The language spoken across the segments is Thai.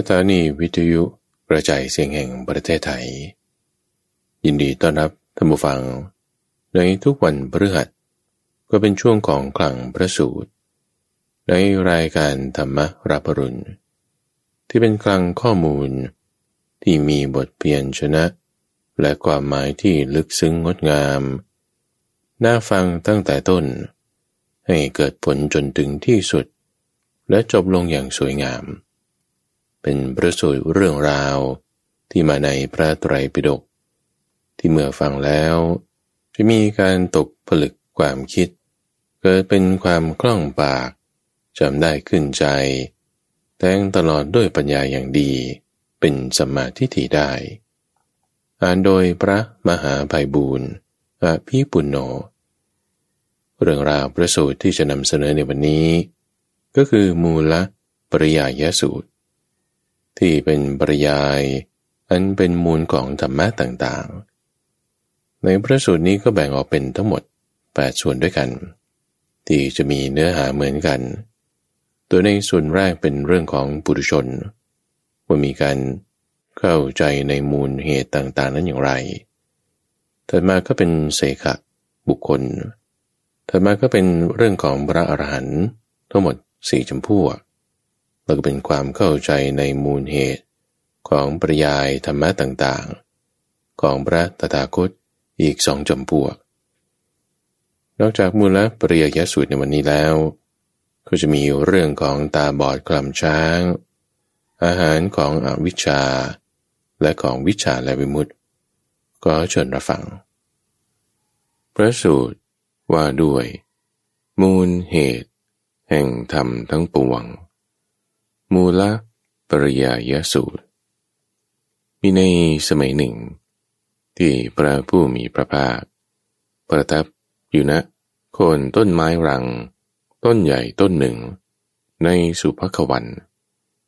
สถานีวิทยุกระจายเสียงแห่งประเทศไทย ยินดีต้อนรับท่านผู้ฟัง ในทุกวันพฤหัสก็เป็นช่วงของคลังพระสูตร ในรายการธรรมรับรุณ ที่เป็นคลังข้อมูลที่มีบทเพียนชนะ และความหมายที่ลึกซึ้งงดงาม น่าฟังตั้งแต่ต้น ให้เกิดผลจนถึงที่สุด และจบลงอย่างสวยงาม เป็นประสูตรเรื่องราวที่มาในพระไตรปิฎกที่เมื่อฟังแล้ว จะมีการตกผลึกความคิด เกิดเป็นความคล่องปากจำได้ขึ้นใจแต่งตลอดด้วยปัญญาอย่างดี เป็นสมาธิถี่ได้ อ่านโดยพระมหาภัยบูรณ์อภิปุณโญเรื่องราวประสูตรที่จะนำเสนอในวันนี้ ก็คือมูลปริยายสูตร ที่เป็นปริยาย อันเป็นมูลของธรรมะต่างๆ ในพระสูตรนี้ก็แบ่งออกเป็นทั้งหมด 8 ส่วนด้วยกัน ที่จะมีเนื้อหาเหมือนกัน ตัวในส่วนแรกเป็นเรื่องของปุถุชน ว่ามีการเข้าใจในมูลเหตุต่างๆ นั้นอย่างไร ถัดมาก็เป็นเสขะบุคคล ถัดมาก็เป็นเรื่องของพระอรหันต์ทั้งหมดสี่จำพวก แล้วก็เป็นความเข้าใจในมูลเหตุ ของปริยายธรรมะต่างๆ ของพระตถาคตอีกสองจำพวก นอกจากมูลและปริยยสูตรในวันนี้แล้ว ก็จะมีเรื่องของตาบอดกล่ำช้าง อาหารของอวิชชา และของวิชาและวิมุตติ ก็เชิญรับฟัง พระสูตรว่าด้วย มูลเหตุ แห่งธรรมทั้งปวง มูลปริยายสูตร มีในสมัยหนึ่ง ที่พระผู้มีพระภาค ประทับอยู่ณโคนต้นไม้รัง ต้นใหญ่ต้นหนึ่ง ในสุภควัน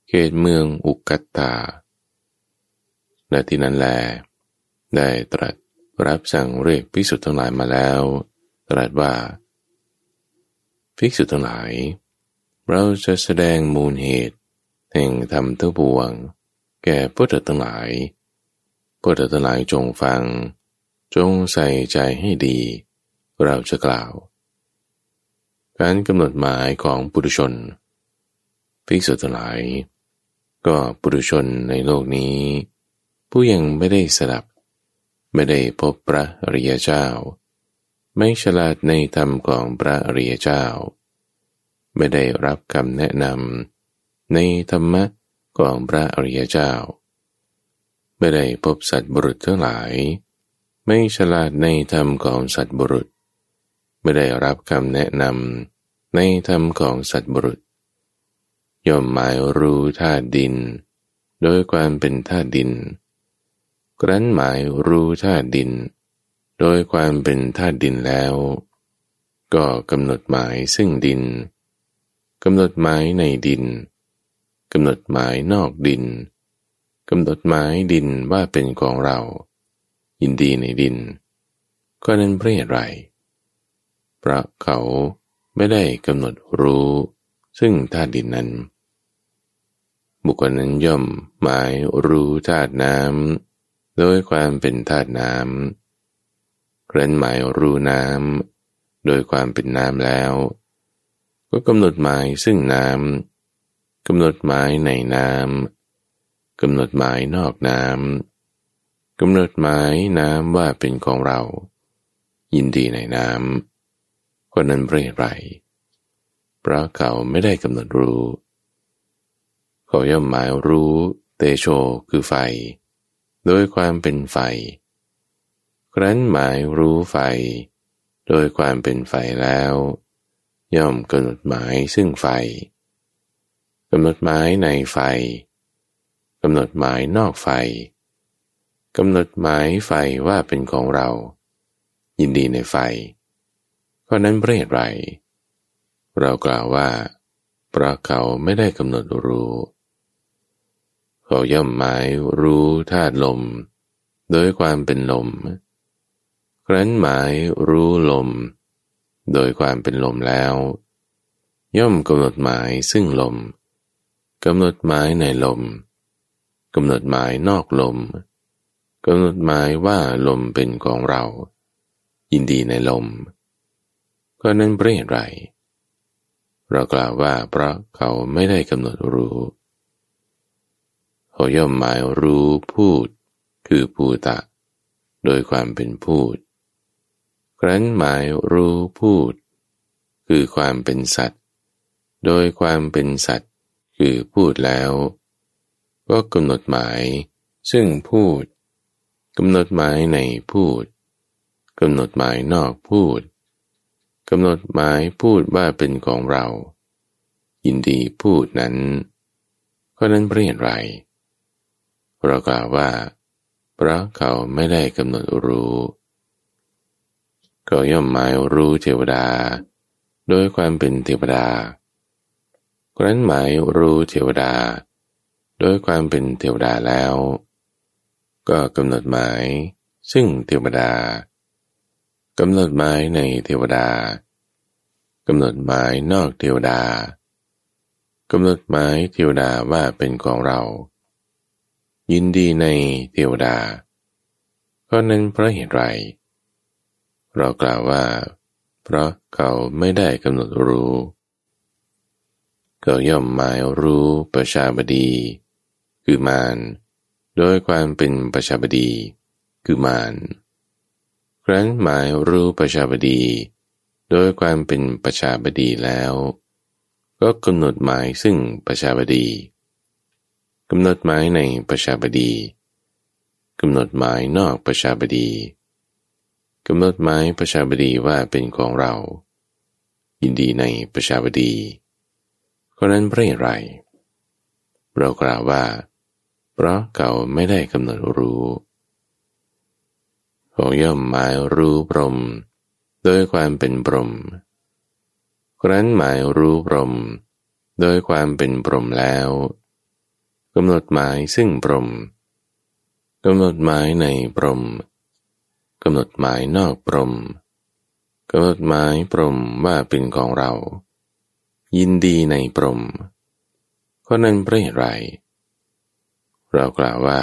เขตเมืองอุกกัตตาณที่นั้นแล ได้ตรัสรับสั่งเรียกภิกษุทั้งหลายมาแล้ว ตรัสว่า ภิกษุทั้งหลาย เราจะแสดงมูลเหตุ แห่งธรรมทั้งปวง แก่พุทธทั้งหลายพุทธทั้งหลายจงฟัง จงใส่ใจให้ดี เราจะกล่าว การกำหนดหมายของปุถุชนภิกษุทั้งหลาย ก็ปุถุชนในโลกนี้ ผู้ยังไม่ได้สดับ ไม่ได้พบพระอริยเจ้า ไม่ฉลาดในธรรมของพระอริยเจ้า ไม่ได้รับคำแนะนำ ในธรรมะของพระอริยเจ้า ไม่ได้พบสัตว์บุรุษทั้งหลาย ไม่ฉลาดในธรรมของสัตว์บุรุษ ไม่ได้รับคำแนะนำในธรรมของสัตว์บุรุษ ย่อมหมายรู้ธาตุดิน โดยความเป็นธาตุดิน ครั้นหมายรู้ธาตุดิน โดยความเป็นธาตุดินแล้ว ก็กำหนดหมายซึ่งดินกำหนดหมายในดิน กำหนดหมายนอกดินกำหนดหมายดินว่าเป็นของเรา ยินดีในดิน ก็นั้นเพราะเหตุไรพระเขาไม่ได้กำหนดรู้ ซึ่งธาตุดินนั้น บุคคลนั้นย่อมหมายรู้ธาตุน้ำโดยความเป็นธาตุน้ำครั้นหมายรู้น้ำโดยความเป็นน้ำแล้ว ก็กำหนดหมายซึ่งน้ำ กำหนดหมายในน้ำกำหนดหมายนอกน้ำกำหนดหมายน้ำว่าเป็นของเรา ยินดีในน้ำคนนั้นเรียไรเพราะเขาไม่ได้กำหนดรู้ เขาย่อมหมายรู้เตโชคือไฟ โดยความเป็นไฟ ครั้นหมายรู้ไฟ โดยความเป็นไฟแล้ว ย่อมกำหนดหมายซึ่งไฟ กำหนดหมายในไฟกำหนดหมายนอกไฟกำหนดหมายไฟว่าเป็นของเรา ยินดีในไฟเพราะนั้นเปรตไร เรากล่าวว่าเพราะเขาไม่ได้กำหนดรู้ เขาย่อมหมายรู้ธาตุลม โดยความเป็นลม ครั้นหมายรู้ลม โดยความเป็นลมแล้ว ย่อมกำหนดหมายซึ่งลม กำหนดหมายในลมกำหนดหมายนอกลมกำหนดหมายว่าลมเป็นของเรา ยินดีในลม ก็นั้นเปรียนไรเรากล่าวว่าเพราะเขาไม่ได้กำหนดรู้เขาย่อมหมายรู้พูด คือภูตะ โดยความเป็นพูด ครั้นหมายรู้พูด คือความเป็นสัตว์ โดยความเป็นสัตว์ คือพูดแล้ว ก็กำหนดหมาย ซึ่งพูดกำหนดหมายในพูดกำหนดหมายนอกพูดกำหนดหมายพูดว่าเป็นของเรา ยินดีพูดนั้นก็นั้นเปลี่ยนไร เรากล่าวว่าเพราะเขาไม่ได้กำหนดรู้ ก็ย่อมหมายรู้เทวดา โดยความเป็นเทวดา ครั้นหมายรู้เทวดา โดยความเป็นเทวดาแล้ว ก็กำหนดหมาย ซึ่งเทวดากำหนดหมายในเทวดากำหนดหมายนอกเทวดากำหนดหมายเทวดาว่าเป็นของเรา ยินดีในเทวดา ก็นั้นเพราะเหตุไร เรากล่าวว่า เพราะเขาไม่ได้กำหนดรู้ เขาย่อมหมายรู้ประชาบดี คือมารโดยความเป็นประชาบดีคือมารครั้นหมายรู้ประชาบดี โดยความเป็นประชาบดีแล้ว ก็กำหนดหมายซึ่งประชาบดีกำหนดหมายในประชาบดีกำหนดหมายนอกประชาบดีกำหนดหมายประชาบดีว่าเป็นของเรา ยินดีในประชาบดี คนนั้นเพราะอะไร เรากล่าวว่า เพราะเขาไม่ได้กำหนดรู้เขาย่อมหมายรู้พรมโดยความเป็นพรมครั้นหมายรู้พรมโดยความเป็นพรมแล้วกำหนดหมายซึ่งพรมกำหนดหมายในพรมกำหนดหมายนอกพรมกำหนดหมายพรมว่าเป็นของเรา ยินดีในปรมก็นั้นเพราะไร เรากล่าวว่า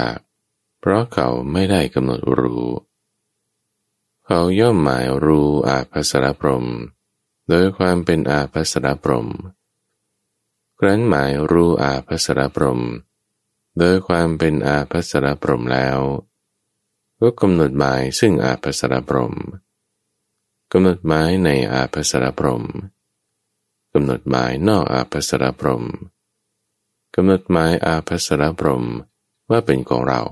เพราะเขาไม่ได้กำหนดรู้ เขาย่อมหมายรู้อาภัสรพรมโดยความเป็นอาภัสรพรมครั้นหมายรู้อาภัสรพรมโดยความเป็นอาภัสรพรมแล้ว ก็กำหนดหมายซึ่งอาภัสรพรมกำหนดหมายในอาภัสรพรม กำหนดหมายนอกอาภัสรพรมกำหนดหมายอาภัสรพรมว่าเป็นของเรา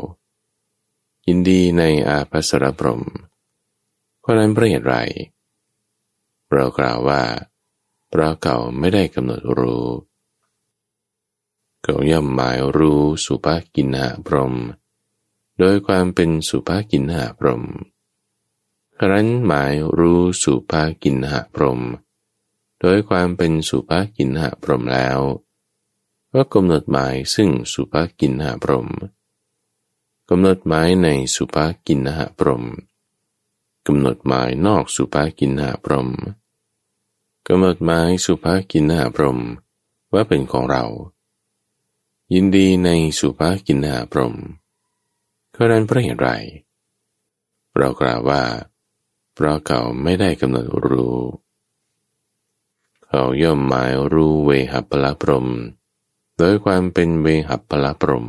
ยินดีในอาภัสรพรมเพราะนั้นเพราะเหตุไรเรากล่าวว่าเพราะเขาไม่ได้กำหนดรู้เขาย่อมหมายรู้สุภกินหาพรม โดยความเป็นสุภกินหาพรมครั้นหมายรู้สุภกินหาพรม ดยความเป็นสุภกินหะพรมแล้วก็กำหนดหมายซึ่งสุภกินหะพรมกำหนดหมายในสุภกินหะพรมกำหนดหมายนอกสุภกินหะพรมกำหนดหมายสุภกินหะพรมว่าเป็นของเรา ยินดีในสุภกินหะพรมก็นั้นเพราะเหตุไร เรากล่าวว่า เพราะเขาไม่ได้กำหนดรู้ เขาย่อมหมายรู้เวหัพละพรมโดยความเป็นเวหัพละพรม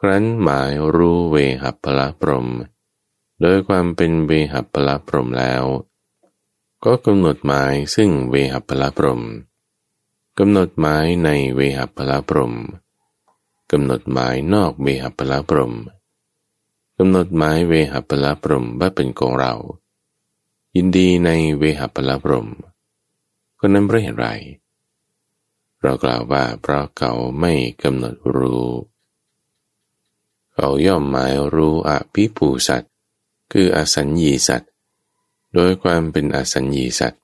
ครั้นหมายรู้เวหัพละพรม โดยความเป็นเวหัพละพรมแล้ว ก็กำหนดหมายซึ่งเวหัพละพรมกำหนดหมายในเวหัพละพรมกำหนดหมายนอกเวหัพละพรมกำหนดหมายเวหัพละพรมว่าเป็นของเรา ยินดีในเวหัพละพรม คนนั้นเพราะเหตุไร เรากล่าวว่าเพราะเขาไม่กำหนดรู้ เขาย่อมหมายรู้อภิภูสัตว์คืออสัญญีสัตว์โดยความเป็นอสัญญีสัตว์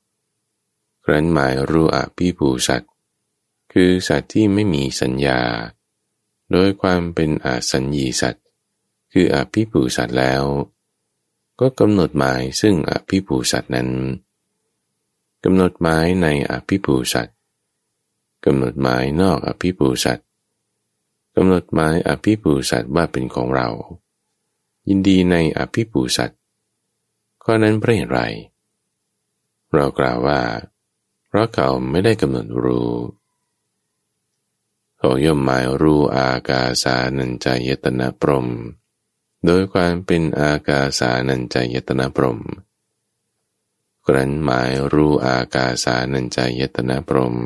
ครั้นหมายรู้อภิภูสัตว์คือสัตว์ที่ไม่มีสัญญา โดยความเป็นอสัญญีสัตว์คืออภิภูสัตว์แล้ว ก็กำหนดหมายซึ่งอภิภูสัตว์นั้น กำหนดหมายในอภิปูสัตกำหนดหมายนอกอภิปูสัตกำหนดหมายอภิปูสัตว่าเป็นของเรา ยินดีในอภิปูสัตข้อนั้นเพราะเหตุไร เรากล่าวว่า เพราะเขาไม่ได้กำหนดรู้เขาย่อมหมายรู้อากาสานัญจายตนะพรม โดยความเป็นอากาสานัญจายตนะพรม รั้นหมายรู้อากาสานัญจายตนะพรม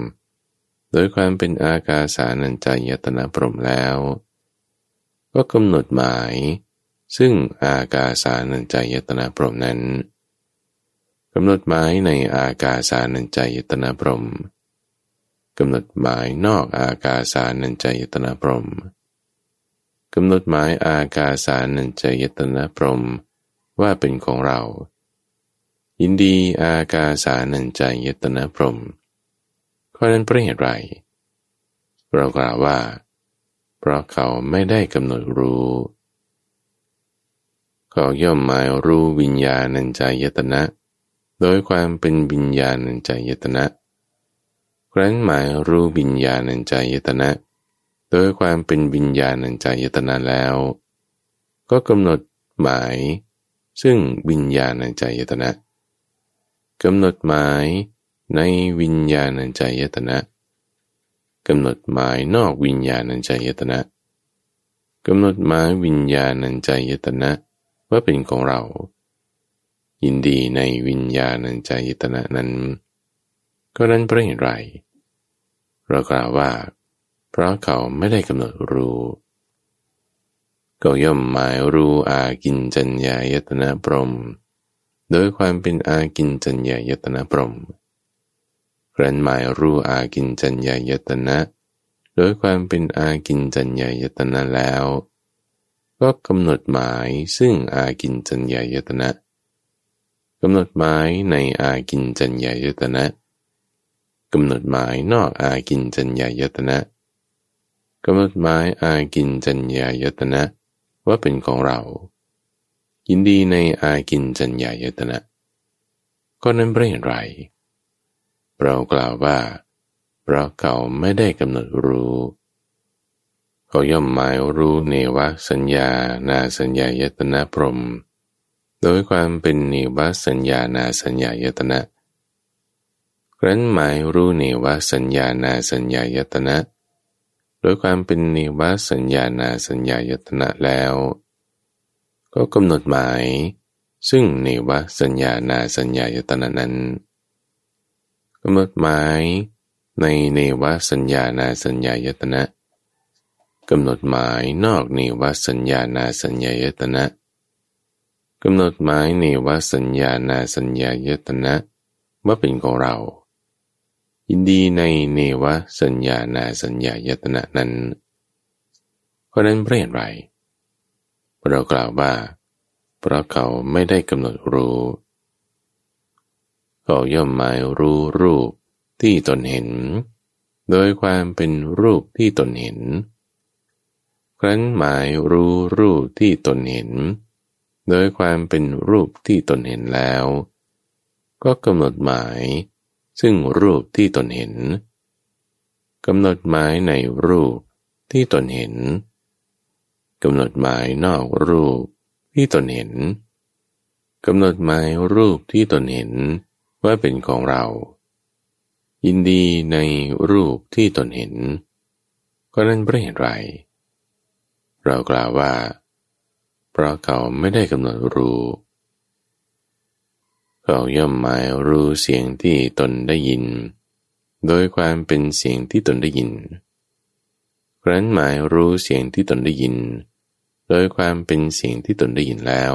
โดยความเป็นอากาสานัญจายตนะพรมแล้ว ก็กำหนดหมาย ซึ่งอากาสานัญจายตนะพรมนั้นกำหนดหมายในอากาสานัญจายตนะพรมกำหนดหมายนอกอากาสานัญจายตนะพรมกำหนดหมายอากาสานัญจายตนะพรมว่าเป็นของเรา ยินดีอากาสานัญจายตนะพรมข้อนั้นเพราะเหตุไร เรากล่าวว่า เพราะเขาไม่ได้กำหนดรู้ เขาย่อมหมายรู้วิญญาณัญจายตนะ โดยความเป็นวิญญาณัญจายตนะครั้นหมายรู้วิญญาณัญจายตนะ โดยความเป็นวิญญาณัญจายตนะแล้ว ก็กำหนดหมาย ซึ่งวิญญาณัญจายตนะ กำหนดหมายในวิญญาณัญจายตนะกำหนดหมายนอกวิญญาณัญจายตนะกำหนดหมายวิญญาณัญจายตนะว่าเป็นของเรา ยินดีในวิญญาณัญจายตนะนั้น ก็นั้นเพราะเหตุไร เรากล่าวว่า เพราะเขาไม่ได้กำหนดรู้ก็ย่อมหมายรู้อากินจัญญายตนะพรม โดยความเป็นอากินจัญญายตนะพรมครั้นหมายรู้อากินจัญญายตนะ โดยความเป็นอากินจัญญายตนะแล้ว ก็กำหนดหมายซึ่งอากินจัญญายตนะกำหนดหมายในอากินจัญญายตนะกำหนดหมายนอกอากินจัญญายตนะกำหนดหมายอากินจัญญายตนะว่าเป็นของเรา ยินดีในอากินจัญญายตนะก็นั้นเพราะเหตุไร เรากล่าวว่าเพราะเขาไม่ได้กำหนดรู้ เขาย่อมหมายรู้เนวสัญญานาสัญญายตนะพรม โดยความเป็นเนวสัญญานาสัญญายตนะครั้นหมายรู้เนวสัญญานาสัญญายตนะ โดยความเป็นเนวสัญญานาสัญญายตนะแล้ว ก็กำหนดหมาย ซึ่งเนวสัญญานาสัญญายตนะนั้นกำหนดหมายในเนวสัญญานาสัญญายตนะกำหนดหมายนอกเนวสัญญานาสัญญายตนะกำหนดหมายเนวสัญญานาสัญญายตนะว่าเป็นของเรา ยินดีในเนวสัญญานาสัญญายตนะนั้น เพราะนั้นเปลี่ยนไร เรากล่าวว่า เพราะเขาไม่ได้กำหนดรู้เขาย่อมหมายรู้รูปที่ตนเห็น โดยความเป็นรูปที่ตนเห็น ครั้นหมายรู้รูปที่ตนเห็น โดยความเป็นรูปที่ตนเห็นแล้ว ก็กำหนดหมาย ซึ่งรูปที่ตนเห็นกำหนดหมายในรูปที่ตนเห็น กำหนดหมายนอกรูปที่ตนเห็นกำหนดหมายรูปที่ตนเห็นว่าเป็นของเรา ยินดีในรูปที่ตนเห็น ก็นั้นเพราะเหตุไร เรากล่าวว่า เพราะเขาไม่ได้กำหนดรู้เขาย่อมหมายรู้เสียงที่ตนได้ยิน โดยความเป็นเสียงที่ตนได้ยินครั้นหมายรู้เสียงที่ตนได้ยิน โดยความเป็นเสียงที่ตนได้ยินแล้ว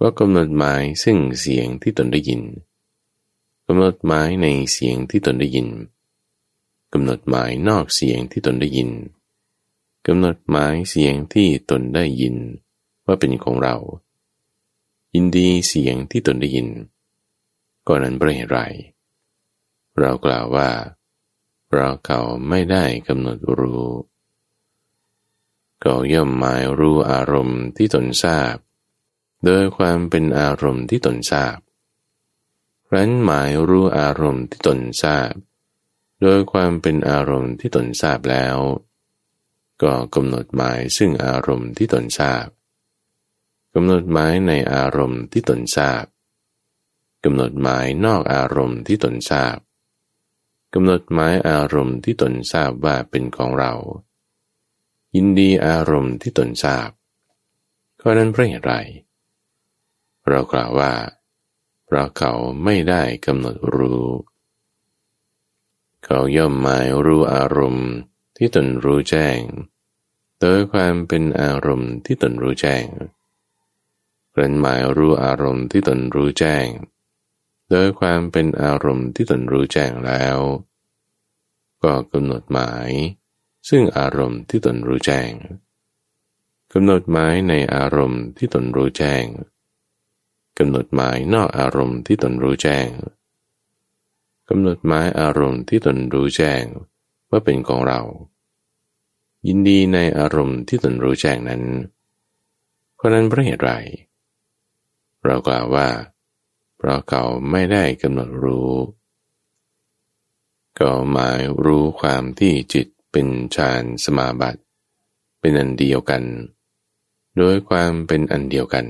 ก็กำหนดหมายซึ่งเสียงที่ตนได้ยินกำหนดหมายในเสียงที่ตนได้ยินกำหนดหมายนอกเสียงที่ตนได้ยินกำหนดหมายเสียงที่ตนได้ยิน ว่าเป็นของเรา ยินดีเสียงที่ตนได้ยินก็นั้นเป็นไร เรากล่าวว่าพราเขาไม่ได้กำหนดรู้ เขาย่อมหมายรู้อารมณ์ที่ตนทราบ โดยความเป็นอารมณ์ที่ตนทราบรั้นหมายรู้อารมณ์ที่ตนทราบ โดยความเป็นอารมณ์ที่ตนทราบแล้ว ก็กำหนดหมายซึ่งอารมณ์ที่ตนทราบกำหนดหมายในอารมณ์ที่ตนทราบกำหนดหมายนอกอารมณ์ที่ตนทราบกำหนดหมายอารมณ์ที่ตนทราบว่าเป็นของเรา ยินดีอารมณ์ที่ตนทราบก็นั้นเพราะเหตุไร เรากล่าวว่า เพราะเขาไม่ได้กำหนดรู้ เขาย่อมหมายรู้อารมณ์ที่ตนรู้แจ้ง โดยความเป็นอารมณ์ที่ตนรู้แจ้งเรนหมายรู้อารมณ์ที่ตนรู้แจ้ง โดยความเป็นอารมณ์ที่ตนรู้แจ้งแล้ว ก็กำหนดหมาย ซึ่งอารมณ์ที่ตนรู้แจ้งกำหนดหมายในอารมณ์ที่ตนรู้แจ้งกำหนดหมายนอกอารมณ์ที่ตนรู้แจ้งกำหนดหมายอารมณ์ที่ตนรู้แจ้งว่าเป็นของเรา ยินดีในอารมณ์ที่ตนรู้แจ้งนั้นเพราะนั้นเพราะเหตุไร เรากล่าวว่า เพราะเขาไม่ได้กำหนดรู้ก็หมายรู้ความที่จิต เป็นฌานสมาบัติ เป็นอันเดียวกัน โดยความเป็นอันเดียวกัน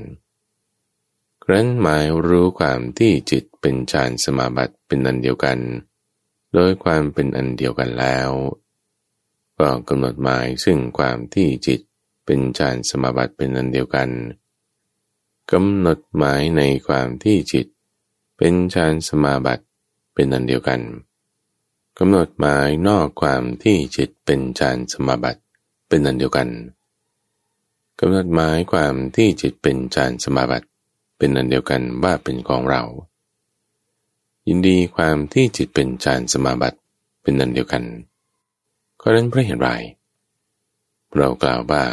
ครั้นหมายรู้ความที่จิตเป็นฌานสมาบัติเป็นอันเดียวกัน โดยความเป็นอันเดียวกันแล้ว ก็กำหนดหมายซึ่งความที่จิตเป็นฌานสมาบัติเป็นอันเดียวกันกำหนดหมายในความที่จิต เป็นฌานสมาบัติเป็นอันเดียวกันก กำหนดหมายนอกความที่จิตเป็นฌานสมาบัติเป็นอันเดียวกันกำหนดหมายความที่จิตเป็นฌานสมาบัติเป็นอันเดียวกันว่าเป็นของเรา ยินดีความที่จิตเป็นฌานสมาบัติเป็นอันเดียวกันก็นั้นเพราะเหตุไรเรากล่าวว่า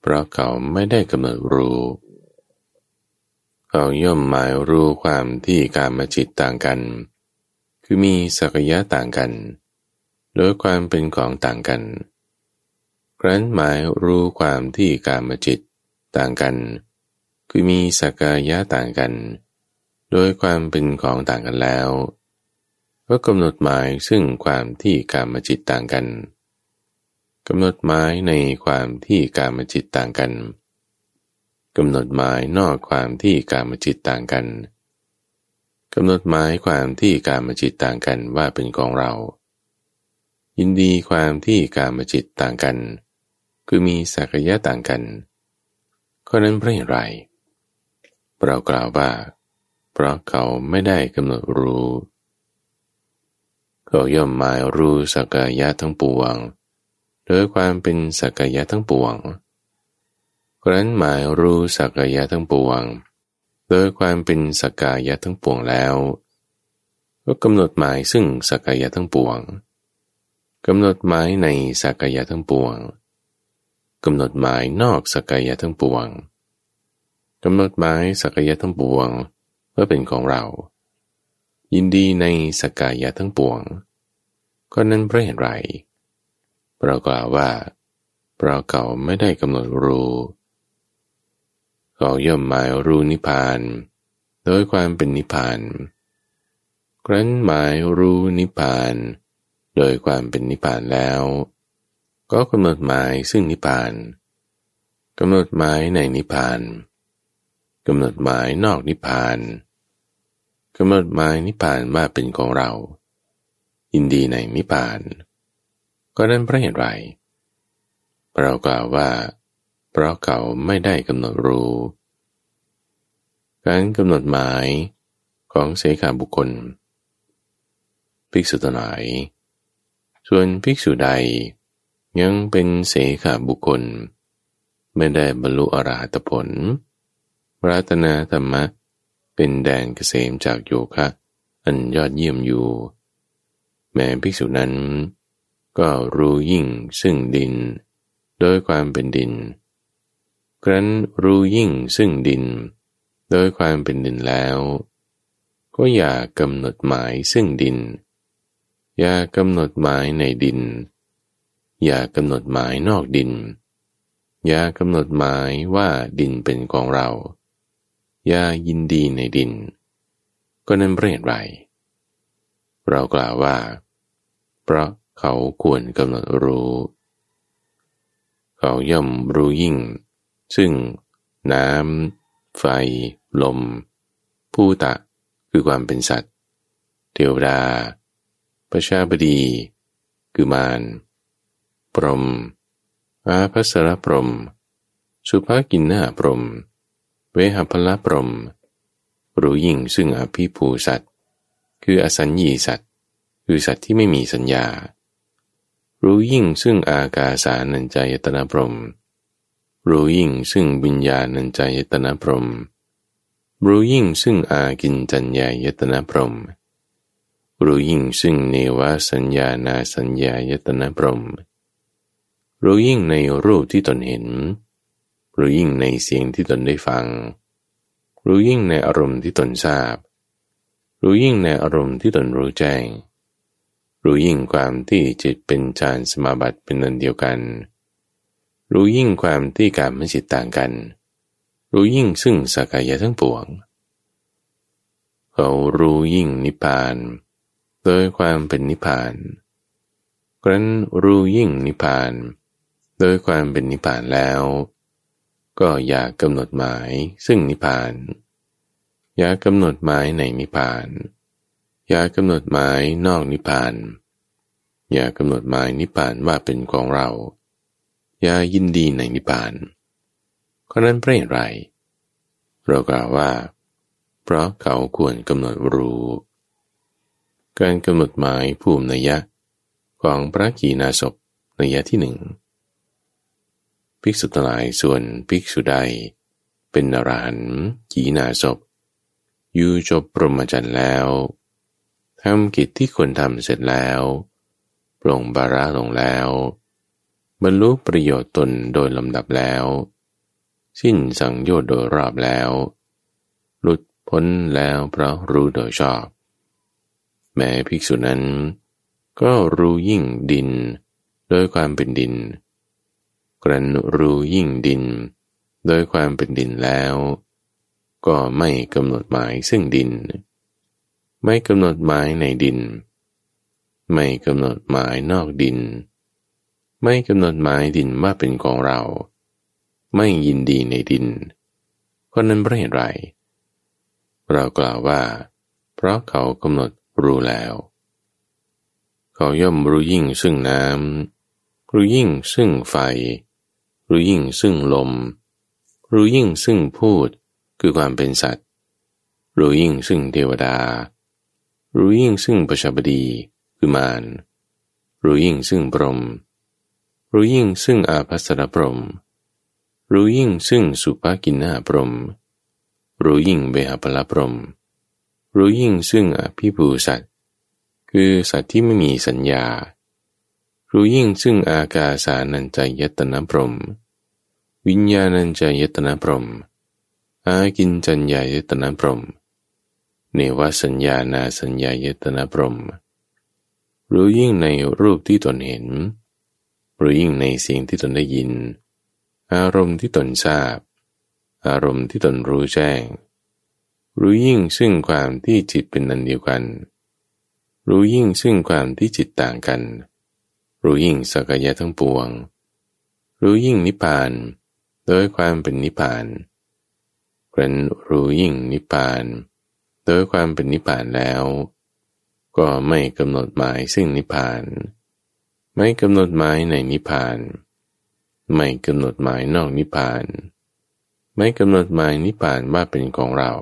เพราะเขาไม่ได้กำหนดรู้เขาย่อมหมายรู้ความที่การมาจิตต่างกัน คือมีสักยะต่างกัน โดยความเป็นของต่างกัน ครั้นหมายรู้ความที่การมจิตต่างกัน คือมีสักยะต่างกัน โดยความเป็นของต่างกันแล้วก็กำหนดหมายซึ่งความที่การมจิตต่างกันกำหนดหมายในความที่การมจิตต่างกันกำหนดหมายนอกความที่การมจิตต่างกันก กำหนดหมายความที่การมจิตต่างกันว่าเป็นของเรา ยินดีความที่การมจิตต่างกัน คือมีสักยะต่างกันข้อนั้นเพราะอย่างไร เรากล่าวว่า เพราะเขาไม่ได้กำหนดรู้เขาย่อมหมายรู้สักยะทั้งปวงโดยความเป็นสักยะทั้งปวงครั้นหมายรู้สักยะทั้งปวง โดยความเป็นสกายะทั้งปวงแล้ว ก็กำหนดหมายซึ่งสกายะทั้งปวงกำหนดหมายในสกายะทั้งปวงกำหนดหมายนอกสกายะทั้งปวงกำหนดหมายสักยะทั้งปวงเพื่อเป็นของเรา ยินดีในสกายะทั้งปวง ก็นั้นเพราะเหตุไรเรากล่าวว่าเราเก่าไม่ได้กำหนดรู้ เขาย่อมหมายรู้นิพพาน โดยความเป็นนิพพาน ครั้นหมายรู้นิพพาน โดยความเป็นนิพพานแล้ว ก็กำหนดหมายซึ่งนิพพานกำหนดหมายในนิพพานกำหนดหมายนอกนิพพานกำหนดหมายนิพพานว่าเป็นของเรา ยินดีในนิพพาน ก็นั้นเพราะเหตุไรเรากล่าวว่า เพราะเขาไม่ได้กำหนดรู้ การกำหนดหมายของเสขาบุคคล ภิกษุตนายส่วนภิกษุใดยังเป็นเสขาบุคคล ไม่ได้บรรลุอรหัตผลรัตนาธรรมะ เป็นแดนเกษมจากโยคะ อันยอดเยี่ยมอยู่ แม้ภิกษุนั้น ก็รู้ยิ่งซึ่งดิน โดยความเป็นดิน ครั้นรู้ยิ่งซึ่งดิน โดยความเป็นดินแล้ว ก็อย่ากำหนดหมายซึ่งดิน อย่ากำหนดหมายในดิน อย่ากำหนดหมายนอกดิน อย่ากำหนดหมายว่าดินเป็นของเรา อย่ายินดีในดิน ก็นั้นเรียนไรเรากล่าวว่า เพราะเขาควรกำหนดรู้ เขาย่อมรู้ยิ่ง ซึ่ง น้ำ ไฟ ลม ผู้ตะ คือความเป็นสัตว์ เทวดา ประชาบดี คือมารพรม อาภัสรพรม สุภากินนาพรม เวหพละพรม รู้ยิ่งซึ่งอภิภูสัตว์ คืออสัญญีสัตว์ คือสัตว์ที่ไม่มีสัญญา รู้ยิ่งซึ่งอากาสานัญจายตนะพรม รู้ยิ่งซึ่งวิญญาณัญจายตนะพรม รู้ยิ่งซึ่งอากินจัญญายตนะพรม รู้ยิ่งซึ่งเนวสัญญานาสัญญายตนะพรม รู้ยิ่งในรูปที่ตนเห็น รู้ยิ่งในเสียงที่ตนได้ฟัง รู้ยิ่งในอารมณ์ที่ตนทราบ รู้ยิ่งในอารมณ์ที่ตนรู้แจ้ง รู้ยิ่งความที่จิตเป็นฌานสมาบัติเป็นนันเดียวกัน รู้ยิ่งความที่การมันจิตต่างกัน รู้ยิ่งซึ่งสกายะทั้งปวง เขารู้ยิ่งนิพพาน โดยความเป็นนิพพานครั้นรู้ยิ่งนิพพาน โดยความเป็นนิพพานแล้ว ก็อยากกำหนดหมายซึ่งนิพพาน อยากกำหนดหมายในนิพพาน อยากกำหนดหมายนอกนิพพาน อย่ากำหนดหมายนิพพานว่าเป็นของเรา อย่ายินดีในนิพพานข้อนั้นเพราะอะไร เรากล่าวว่า เพราะเขาควรกำหนดรู้ การกำหนดหมายภูมินยะของพระกีนาศพนยะที่หนึ่งภิกษุทลายส่วนภิกษุใด เป็นนรหันกีนาศพอยู่จบปรมจันแล้วทำกิจที่ควรทำเสร็จแล้วปรงบาระลงแล้ว บรรลุประโยชน์ตนโดยลำดับแล้ว สิ้นสังโยชน์โดยรอบแล้ว หลุดพ้นแล้วเพราะรู้โดยชอบ แม้ภิกษุนั้น ก็รู้ยิ่งดิน โดยความเป็นดิน กรันรู้ยิ่งดิน โดยความเป็นดินแล้ว ก็ไม่กำหนดหมายซึ่งดิน ไม่กำหนดหมายในดิน ไม่กำหนดหมายนอกดิน ไม่กำหนดหมายดินว่าเป็นของเรา ไม่ยินดีในดินเพราะนั้นเพราะเหตุไรเรากล่าวว่า เพราะเขากำหนดรู้แล้ว เขาย่อมรู้ยิ่งซึ่งน้ำรู้ยิ่งซึ่งไฟ รู้ยิ่งซึ่งลม รู้ยิ่งซึ่งพูดคือความเป็นสัตว์ รู้ยิ่งซึ่งเทวดา รู้ยิ่งซึ่งประชาบดีคือมารรู้ยิ่งซึ่งพรหม รู้ยิ่งซึ่งอาภัสรพรม รู้ยิ่งซึ่งสุภกินนาพรม รู้ยิ่งเบหปลพรม รู้ยิ่งซึ่งอภิภูสัตคือสัตว์ที่ไม่มีสัญญา รู้ยิ่งซึ่งอากาสานัญจยตนะพรม วิญญาณัญจยตนะพรม อากินจัญญายตนะพรม เนวสัญญานาสัญญายตนะพรม รู้ยิ่งในรูปที่ตนเห็น รู้ยิ่งในเสียงที่ตนได้ยิน อารมณ์ที่ตนทราบ อารมณ์ที่ตนรู้แจ้งรู้ยิ่งซึ่งความที่จิตเป็นนันเดียวกัน รู้ยิ่งซึ่งความที่จิตต่างกัน รู้ยิ่งสกยะทั้งปวง รู้ยิ่งนิพพาน โดยความเป็นนิพพานครั้นรู้ยิ่งนิพพาน โดยความเป็นนิพพานแล้ว ก็ไม่กำหนดหมายซึ่งนิพพาน ไม่กำหนดหมายในนิพพาน ไม่กำหนดหมายนอกนิพพาน ไม่กำหนดหมายนิพพานว่าเป็นของเรา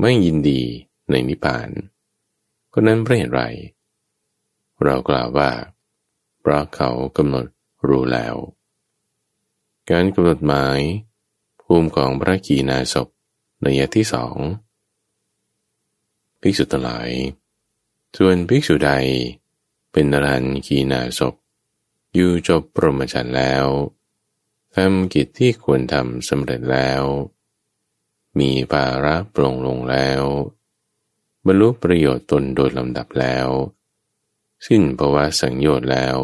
ไม่ยินดีในนิพพานก็นั้นเพราะเหตุไร เรากล่าวว่า เพราะเขากำหนดรู้แล้ว การกำหนดหมาย ภูมิของพระกีนาศพในยะที่สองภิกษุทั้งหลายส่วนภิกษุใด เป็นอรันกีนาศพอยู่จบปรมจันแล้วทำกิจที่ควรทำสำเร็จแล้ว มีภาระปรงลงแล้ว บรรลุประโยชน์ตนโดยลำดับแล้ว สิ้นภาวะสังโยชน์แล้ว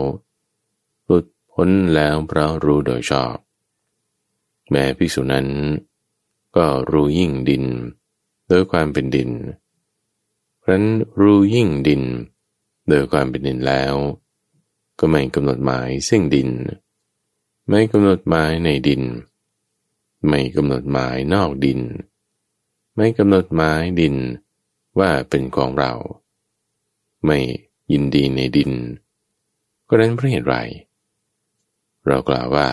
หลุดพ้นแล้วเพราะรู้โดยชอบ แม้ภิกษุนั้น ก็รู้ยิ่งดิน โดยความเป็นดินรั้นรู้ยิ่งดิน โดยความเป็นดินแล้ว ก็ไม่กำหนดหมายซึ่งดิน ไม่กำหนดหมายในดิน ไม่กำหนดหมายนอกดิน ไม่กำหนดหมายดินว่าเป็นของเรา ไม่ยินดีในดิน ก็นั้นเพราะเหตุไร เรากล่าวว่า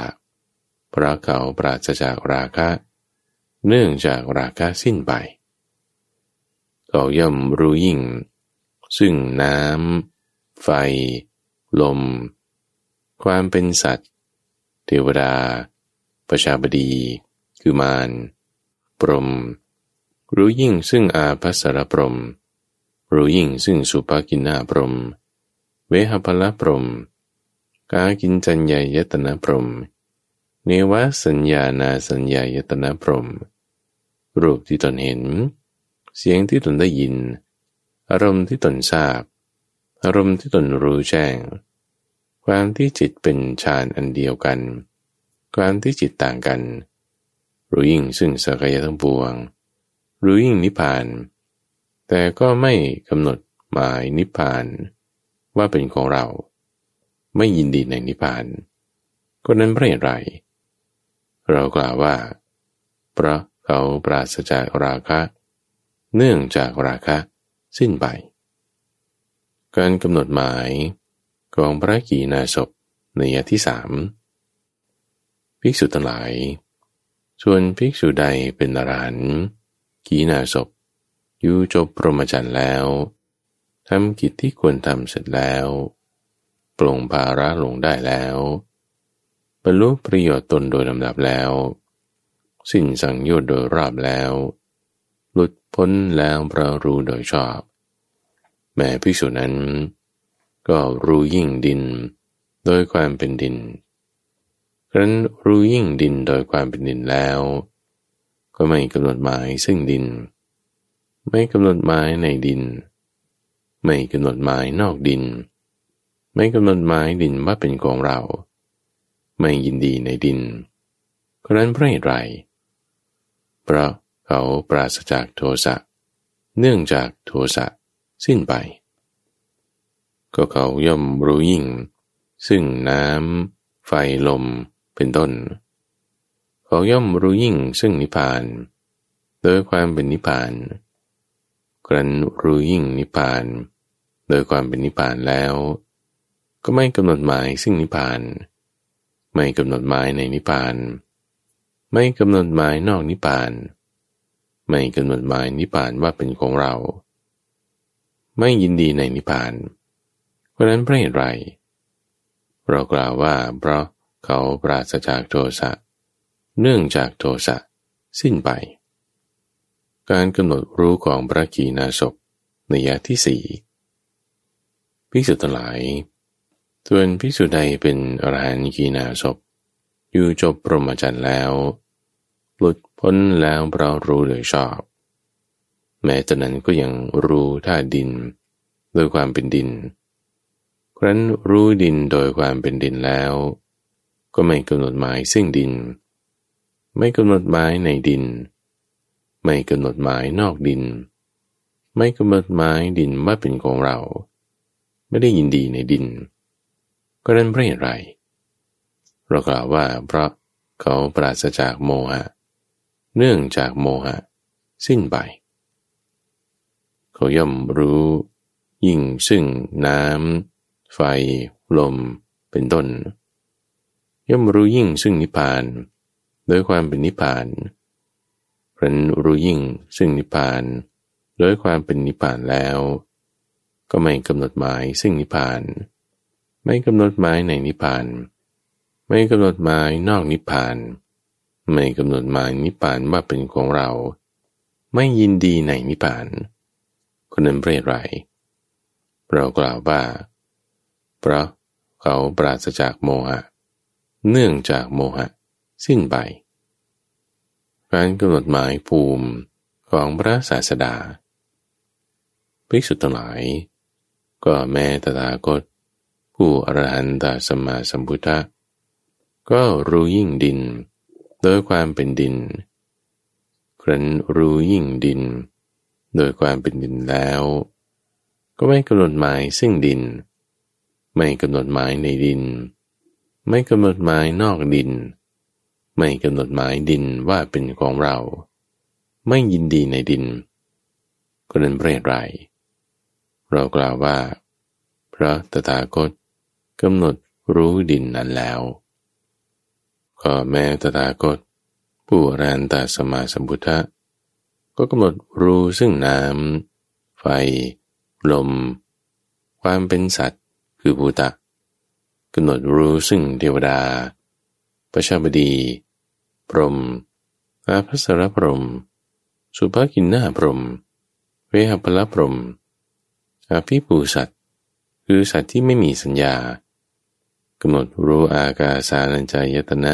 พระเขาปราศจากราคะ เนื่องจากราคะสิ้นไปเขาย่อมรู้ยิ่ง ซึ่งน้ำ ไฟ ลม ความเป็นสัตว์ เทวดา ประชาบดี คือมารปรม รู้ยิ่งซึ่งอาภัสรปรม รู้ยิ่งซึ่งสุภกินาปรม เวหพละปรม กากินจัญญายตนะปรม เนวสัญญานาสัญญายตนะพรม รูปที่ตนเห็น เสียงที่ตนได้ยิน อารมณ์ที่ตนทราบ อารมณ์ที่ตนรู้แจ้ง ความที่จิตเป็นฌานอันเดียวกัน ความที่จิตต่างกัน รู้ยิ่งซึ่งสักยทั้งปวง รู้ยิ่งนิพพาน แต่ก็ไม่กำหนดหมายนิพพาน ว่าเป็นของเรา ไม่ยินดีในนิพพาน ก็นั้นเพราะอะไร เรากล่าวว่า เพราะเขาปราศจากราคะ เนื่องจากราคะ สิ้นไป การกำหนดหมายของพระกีนาศพในยะที่สามภิกษุทั้งหลาย ส่วนภิกษุใดเป็นอรหันต์กีนาศพอยู่จบพรหมจรรย์แล้วทำกิจที่ควรทำเสร็จแล้วปลงภาระลงได้แล้วบรรลุประโยชน์ตนโดยลำดับแล้ว สิ้นสังโยชน์โดยราบแล้ว หลุดพ้นแล้วพระรู้โดยชอบ แม้ภิกษุนั้น ก็รู้ยิ่งดิน โดยความเป็นดินครั้นรู้ยิ่งดินโดยความเป็นดินแล้ว ก็ไม่กำหนดหมายซึ่งดิน ไม่กำหนดหมายในดิน ไม่กำหนดหมายนอกดิน ไม่กำหนดหมายดินว่าเป็นของเรา ไม่ยินดีในดินเพราะนั้นเพราะเหตุไรเพราะ เขาปราศจากโทสะเนื่องจากโทสะสิ้นไป ก็เขาย่อมรู้ยิ่ง ซึ่งน้ำไฟลมเป็นต้น เขาย่อมรู้ยิ่งซึ่งนิพพาน โดยความเป็นนิพพานครั้นรู้ยิ่งนิพพาน โดยความเป็นนิพพานแล้ว ก็ไม่กำหนดหมายซึ่งนิพพาน ไม่กำหนดหมายในนิพพาน ไม่กำหนดหมายนอกนิพพาน ไม่กำหนดหมายนิพพานว่าเป็นของเรา ไม่ยินดีในนิพพาน เพราะนั้นเพราะเหตุไร เรากล่าวว่าเพราะเขาปราศจากโทสะ เนื่องจากโทสะ สิ้นไป การกำหนดรู้ของพระกีนาศพในยะที่สี่พิสุทธิ์ทั้งหลายส่วนภิกษุใดเป็นอรหันต์กีนาศพอยู่จบปรมจันทร์แล้ว หลุด พ้นแล้วเรารู้โดยชอบ แม้ตอนนั้นก็ยังรู้ท่าดิน โดยความเป็นดิน ครั้นรู้ดินโดยความเป็นดินแล้ว ก็ไม่กำหนดหมายซึ่งดิน ไม่กำหนดหมายในดิน ไม่กำหนดหมายนอกดิน ไม่กำหนดหมายดินว่าเป็นของเรา ไม่ได้ยินดีในดิน ก็นั้นเพราะเหตุไรเรากล่าวว่าเพราะเขาปราศจากโมหะเเนื่องจากโมหะ สิ้นไป เขาย่อมรู้ ยิ่งซึ่งน้ำไฟ ลม เป็นต้น ย่อมรู้ยิ่งซึ่งนิพพาน โดยความเป็นนิพพานครันรู้ยิ่งซึ่งนิพพาน โดยความเป็นนิพพานแล้ว ก็ไม่กำหนดหมายซึ่งนิพพาน ไม่กำหนดหมายในนิพพาน ไม่กำหนดหมายนอกนิพพาน ไม่กำหนดหมายนิพพานว่าเป็นของเรา ไม่ยินดีในนิพพาน คนนั้นเปรตไรเรากล่าวว่า เพราะเขาปราศจากโมหะ เนื่องจากโมหะ สิ้นไป การกำหนดหมายภูมิของพระศาสดาภิกษุทั้งหลาย ก็แม้ตถาคต ผู้อรหันตสัมมาสัมพุทธะก็รู้ยิ่งดิน โดยความเป็นดิน ครั้นรู้ยิ่งดิน โดยความเป็นดินแล้ว ก็ไม่กำหนดหมายซึ่งดิน ไม่กำหนดหมายในดิน ไม่กำหนดหมายนอกดิน ไม่กำหนดหมายดินว่าเป็นของเรา ไม่ยินดีในดินก็นั้นเปรตไรเรากล่าวว่า พระตถาคตกำหนดรู้ดินนั้นแล้ว ก็แม้ตถาคตผู้รานตาสมาสมพุทธะก็กำหนดรู้ซึ่งน้ำ ไฟ ลม ความเป็นสัตว์ คือภูตะกำหนดรู้ซึ่งเทวดา ประชาบดี พรหมอาภัสรพรม สุภกินนาพรหมเวหพลพรมอาภิปูสัตว์คือสัตว์ที่ไม่มีสัญญา กำหนดรู้อากาสานัญจายตนะ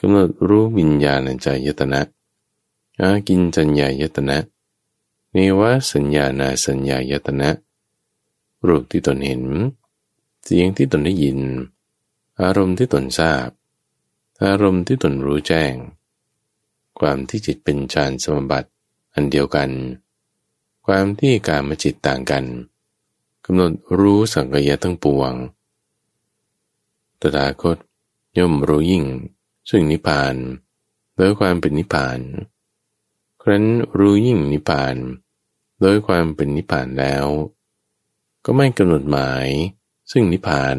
กำหนดรู้วิญญาณัญจายตนะอากินจัญญายตนะเนวสัญญานาสัญญายตนะรูปที่ตนเห็น เสียงที่ตนได้ยิน อารมณ์ที่ตนทราบ อารมณ์ที่ตนรู้แจ้ง ความที่จิตเป็นฌานสมบัติอันเดียวกัน ความที่การมจิตต่างกันกำหนดรู้สังกยะทั้งปวง ตถาคตย่อมรู้ยิ่ง ซึ่งนิพพานโดยความเป็นนิพพาน ครั้นรู้ยิ่งนิพพานโดยความเป็นนิพพานแล้ว ก็ไม่กำหนดหมาย ซึ่งนิพพาน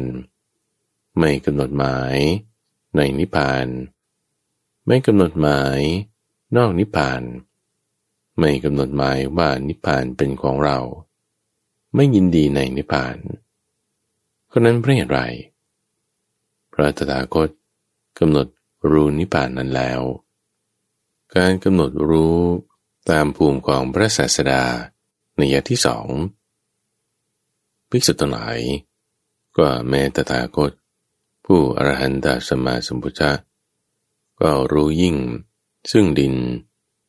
ไม่กำหนดหมาย ในนิพพาน ไม่กำหนดหมาย นอกนิพพาน ไม่กำหนดหมายว่านิพพานเป็นของเรา ไม่ยินดีในนิพพานเพราะนั้นเพราะเหตุไร ระตถาคตกำหนดรู้นิพพานนั้นแล้ว การกำหนดรู้ตามภูมิของพระศาสดาในยะที่สองภิกษุทั้งหลายก็แม้ตถาคต ผู้อรหันตสมมาสมพุทธะก็รู้ยิ่ง ซึ่งดิน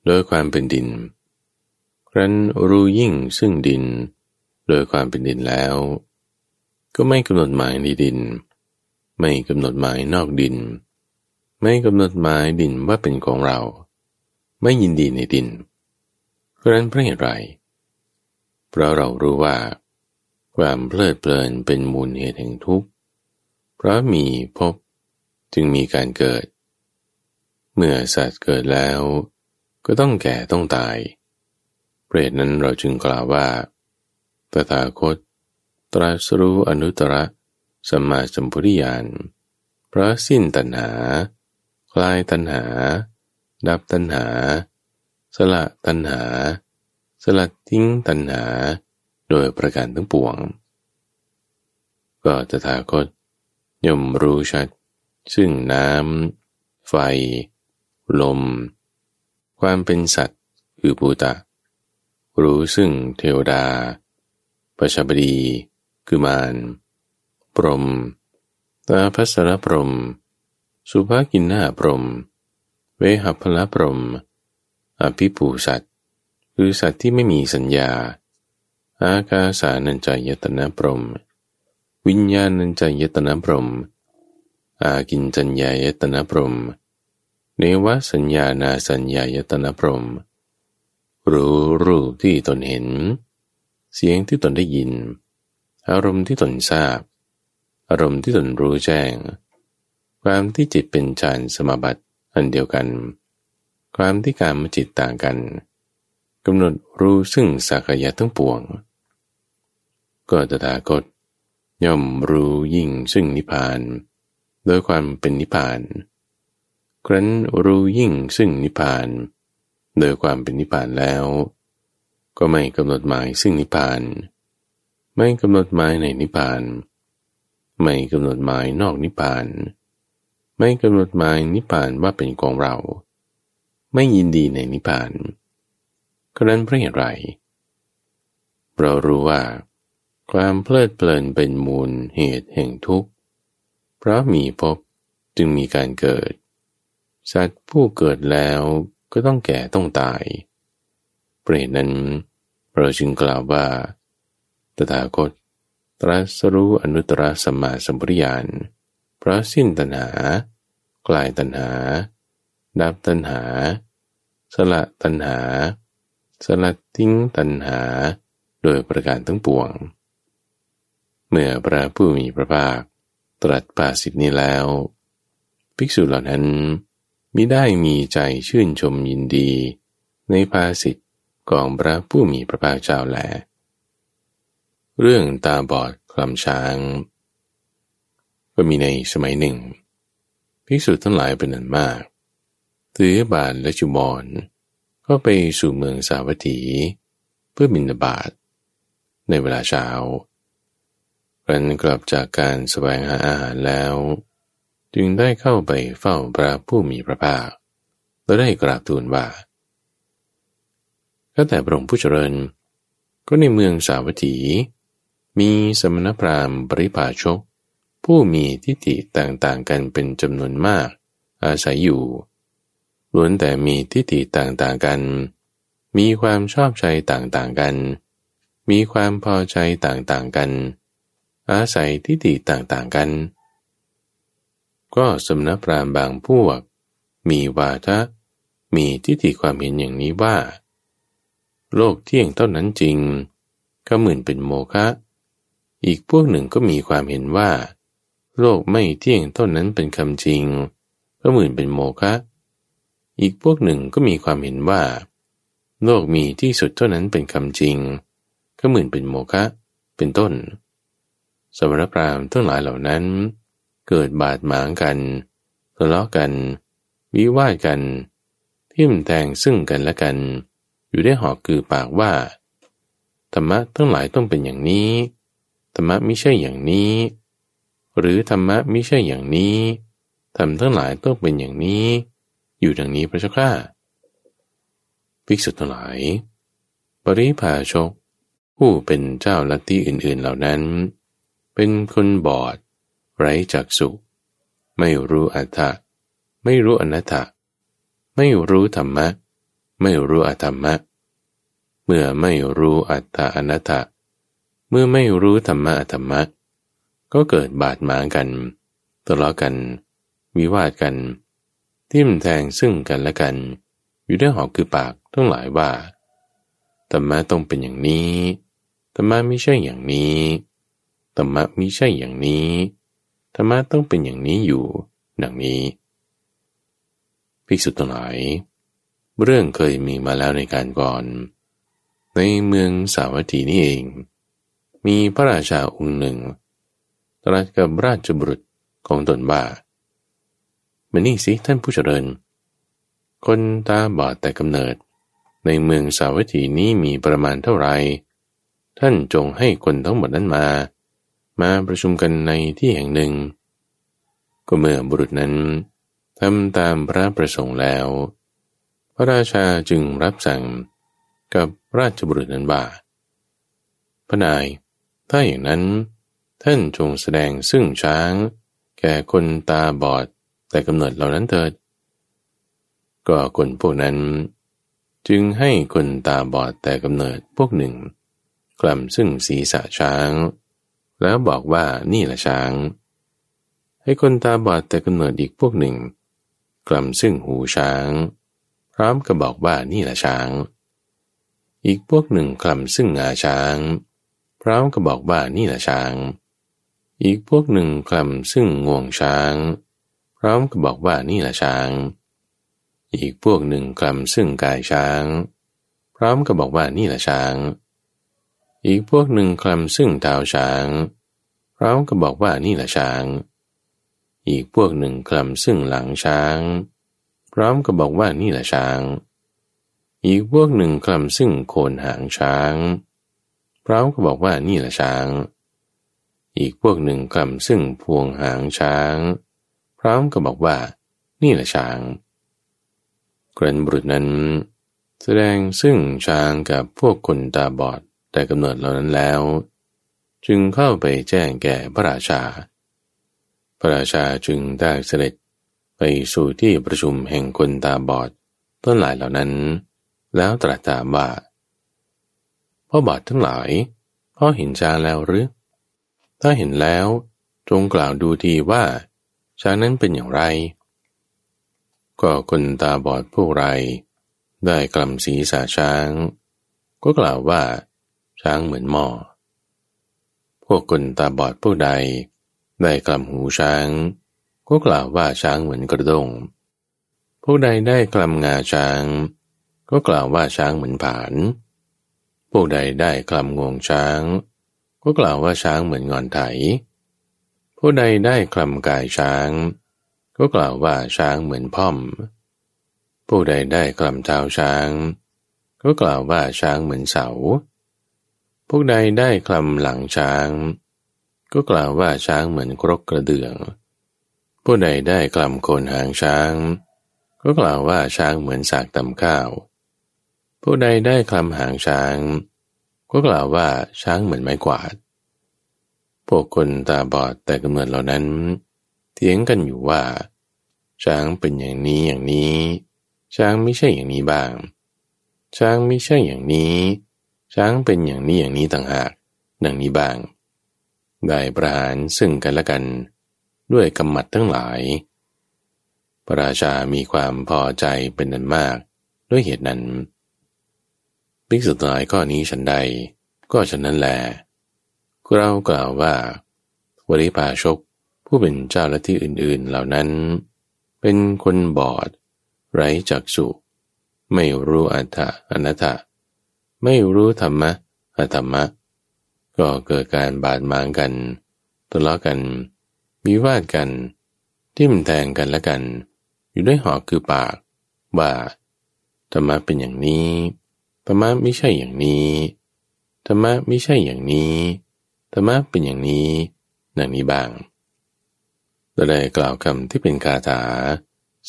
โดยความเป็นดิน ครั้นรู้ยิ่งซึ่งดิน โดยความเป็นดินแล้ว ก็ไม่กำหนดหมายในดิน ไม่กำหนดหมายนอกดิน ไม่กำหนดหมายดินว่าเป็นของเรา ไม่ยินดีในดิน เพราะนั้นเพราะเหตุไรเพราะเรารู้ว่า ความเพลิดเพลินเป็นมูลเหตุแห่งทุกข์ เพราะมีพบจึงมีการเกิด เมื่อสัตว์เกิดแล้ว ก็ต้องแก่ต้องตาย เปรตนั้นเราจึงกล่าวว่าตถาคต ตรัสรู้อนุตตร สมมาสัมพุทธิญาณเพราะสิ้นตัณหา คลายตัณหา ดับตัณหา สละตัณหา สลัดทิ้งตัณหา โดยประการทั้งปวง ก็จะถาคตย่อมรู้ชัด ซึ่งน้ำ ไฟ ลม ความเป็นสัตว์คือภูตะ รู้ซึ่งเทวดาประชาบดี คือมาร รม ตาพัสรพรม สุภากินนาพรม เวหัพละพรม อภิปูสัตคือสัตว์ที่ไม่มีสัญญา อากาสานัญจายตนะพรม วิญญาณัญจายตนะพรม อากินจัญญายตนะพรม เนวสัญญานาสัญญายตนะพรม รู้รูปที่ตนเห็น เสียงที่ตนได้ยิน อารมณ์ที่ตนทราบ อารมณ์ที่ตนรู้แจ้ง ความที่จิตเป็นฌานสมาบัติอันเดียวกัน ความที่การมจิตต่างกันกำหนดรู้ซึ่งสักยะทั้งปวง ก็ตถาคตย่อมรู้ยิ่งซึ่งนิพพาน โดยความเป็นนิพพาน ครั้นรู้ยิ่งซึ่งนิพพาน โดยความเป็นนิพพานแล้ว ก็ไม่กำหนดหมายซึ่งนิพพาน ไม่กำหนดหมายในนิพพาน ไม่กำหนดหมายนอกนิพพาน ไม่กำหนดหมายนิพพานว่าเป็นของเรา ไม่ยินดีในนิพพานกระนั้นเพราะเหตุไร เรารู้ว่า ความเพลิดเพลินเป็นมูลเหตุแห่งทุกข์ เพราะมีพบจึงมีการเกิด สัตว์ผู้เกิดแล้วก็ต้องแก่ต้องตาย เปรตนั้นเราจึงกล่าวว่า ตถาคต ตรัสรู้อนุตตรสัมมาสัมปริยานเพราะสิ้นตัณหา กลายตัณหา ดับตัณหา สละตัณหา สลัดทิ้งตัณหา โดยประการทั้งปวง เมื่อพระผู้มีพระภาค ตรัสภาสิทธินี้แล้ว ภิกษุเหล่านั้นมิได้มีใจชื่นชมยินดี ในภาสิทธิของพระผู้มีพระภาคเจ้าแล เรื่องตาบอดคลำช้าง ก็มีในสมัยหนึ่งภิกษุทั้งหลายเป็นอันมากถือบาทและจุมอนก็ไปสู่เมืองสาวัตถี เพื่อบินบาตในเวลาเช้าครั้นกลับจากการแสวงหาอาหารแล้ว จึงได้เข้าไปเฝ้าพระผู้มีพระภาคและได้กราบทูลว่าก็แต่พระองค์ผู้เจริญ ก็ในเมืองสาวัตถี มีสมณพราหมณ์ปริภาชก ผู้มีทิฏฐิต่างๆกันเป็นจำนวนมาก อาศัยอยู่ล้วนแต่มีทิฏฐิต่างๆกัน มีความชอบใจต่างๆกัน มีความพอใจต่างๆกัน อาศัยทิฏฐิต่างๆกัน ก็สมณพราหมณ์บางพวก มีวาทะมีทิฏฐิความเห็นอย่างนี้ว่า โลกเที่ยงเท่านั้นจริงก็หมื่นเป็นโมฆะ อีกพวกหนึ่งก็มีความเห็นว่า โลกไม่เที่ยงเท่านั้นเป็นคำจริงก็หมื่นเป็นโมฆะอีกพวกหนึ่งก็มีความเห็นว่า โลกมีที่สุดเท่านั้นเป็นคำจริงก็เหมือนเป็นโมฆะเป็นต้น สมรพรามทั้งหลายเหล่านั้น เกิดบาดหมางกันทะเลาะกัน วิวาทกัน ทิ่มแทงซึ่งกันและกัน อยู่ได้หอกคือปากว่าธรรมะทั้งหลายต้องเป็นอย่างนี้ ธรรมะไม่ใช่อย่างนี้ หรือธรรมะไม่ใช่อย่างนี้ธรรมทั้งหลายต้องเป็นอย่างนี้ อยู่ดังนี้พระเจ้าข้าภิกษุทั้งหลาย ปริภาชก ผู้เป็นเจ้าลัทธิอื่นๆเหล่านั้น เป็นคนบอด ไร้จักสุไม่รู้อัตถะไม่รู้อนัตถะไม่รู้ธรรมะ ไม่รู้อธรรมะ เมื่อไม่รู้อัตถะอนัตถะ เมื่อไม่รู้ธรรมะธรรมะ ก็เกิดบาดหมางกันทะเลาะกัน วิวาทกัน ทิ่มแทงซึ่งกันและกัน อยู่ด้วยหอกคือปากทั้งหลายว่าธรรมะต้องเป็นอย่างนี้ธรรมะไม่ใช่อย่างนี้ธรรมะไม่ใช่อย่างนี้ธรรมะต้องเป็นอย่างนี้อยู่ดังนี้ภิกษุทั้งหลาย เรื่องเคยมีมาแล้วในการก่อน ในเมืองสาวัตถีนี่เอง มีพระราชาองค์หนึ่ง ตรัสกับราชบุรุษของตนว่ามานี่สิท่านผู้เจริญ คนตาบอดแต่กำเนิด ในเมืองสาวัตถีนี้มีประมาณเท่าไหร่ท่านจงให้คนทั้งหมดนั้นมา มาประชุมกันในที่แห่งหนึ่ง ก็เมื่อบุรุษนั้นทำตามพระประสงค์แล้ว พระราชาจึงรับสั่งกับราชบุรุษนั้นว่าพระนาย ถ้าอย่างนั้น ท่านจงแสดงซึ่งช้าง แก่คนตาบอดแต่กำเนิดเหล่านั้นเถิด ก็คนพวกนั้น จึงให้คนตาบอดแต่กำเนิดพวกหนึ่ง กล่ำซึ่งศีรษะช้าง แล้วบอกว่านี่แหละช้าง ให้คนตาบอดแต่กำเนิดอีกพวกหนึ่ง กล่ำซึ่งหูช้าง พร้อมกับบอกว่านี่แหละช้าง อีกพวกหนึ่งกล่ำซึ่งงาช้าง พร้อมกับบอกว่านี่แหละช้าง อีกพวกหนึ่งกล่ำซึ่งงวงช้าง พร้อมกับบอกว่านี่แหละช้าง อีกพวกหนึ่งกลำซึ่งกายช้าง พร้อมกับบอกว่านี่แหละช้าง อีกพวกหนึ่งคลำซึ่งเท้าช้าง พร้อมกับบอกว่านี่แหละช้าง อีกพวกหนึ่งคลำซึ่งหลังช้าง พร้อมกับบอกว่านี่แหละช้าง อีกพวกหนึ่งคลำซึ่งโคนหางช้าง พร้อมกับอกว่านี่แหละช้าง อีกพวกหนึ่งคลำซึ่งพวงหางช้าง พร้อมก็บอกว่า นี่แหละช้าง กรันบุตรนั้น แสดงซึ่งช้างกับพวกคนตาบอดแต่กำเนิดเหล่านั้นแล้ว จึงเข้าไปแจ้งแก่พระราชา พระราชาจึงได้เสด็จไปสู่ที่ประชุมแห่งคนตาบอดต้นหลายเหล่านั้น แล้วตรัสถามว่า พ่อบอดทั้งหลายพ่อเห็นช้างแล้วหรือ ถ้าเห็นแล้ว จงกล่าวดูทีว่าช้างนั้นเป็นอย่างไร ก็คนตาบอดผู้ไร ได้กล่ำศีรษะช้าง ก็กล่าวว่า ช้างเหมือนหม้อพวกคนตาบอดผู้ใด ได้กล่ำหูช้าง ก็กล่าวว่าช้างเหมือนกระด้งพวกใดได้กล่ำงาช้าง ก็กล่าวว่าช้างเหมือนผาน พวกใดได้กล่ำงวงช้าง ก็กล่าวว่าช้างเหมือนงอนไถ ผู้ใดได้กล่ำกายช้าง ก็กล่าวว่าช้างเหมือนพ่อม ผู้ใดได้กล่ำเท้าช้าง ก็กล่าวว่าช้างเหมือนเสา ผู้ใดได้กล่ำหลังช้าง ก็กล่าวว่าช้างเหมือนกรกกระเดื่อง ผู้ใดได้กล่ำโคนหางช้าง ก็กล่าวว่าช้างเหมือนสากตำข้าว ผู้ใดได้กล่ำหางช้าง ก็กล่าวว่าช้างเหมือนไม้กวาด พวกคนตาบอดแต่กำเนิดเหล่านั้น เถียงกันอยู่ว่า ช้างเป็นอย่างนี้อย่างนี้ ช้างไม่ใช่อย่างนี้บ้าง ช้างไม่ใช่อย่างนี้ ช้างเป็นอย่างนี้อย่างนี้ต่างหากดังนี้บ้าง ได้ประหารซึ่งกันและกัน ด้วยกำมัดทั้งหลาย พระราชามีความพอใจเป็นนันมากด้วยเหตุนั้น ภิกษุทั้งหลายข้อนี้ฉันใด ก็ฉันนั้นแหละเรากล่าวว่าวริภาชกผู้เป็นเจ้าและที่อื่นๆเหล่านั้น เป็นคนบอด ไร้จักสุไม่รู้อัตถะอนัตถะไม่รู้ธรรมะอธรรมะ ก็เกิดการบาดหมางกันทะเลาะกันวิวาทกันทิ่มแทงกันและกัน อยู่ด้วยหอกคือปากว่าธรรมะเป็นอย่างนี้ ธรรมะไม่ใช่อย่างนี้ ธรรมะไม่ใช่อย่างนี้ ธรรมะเป็นอย่างนี้นังนี้บ้างเราได้กล่าวคำที่เป็นคาถา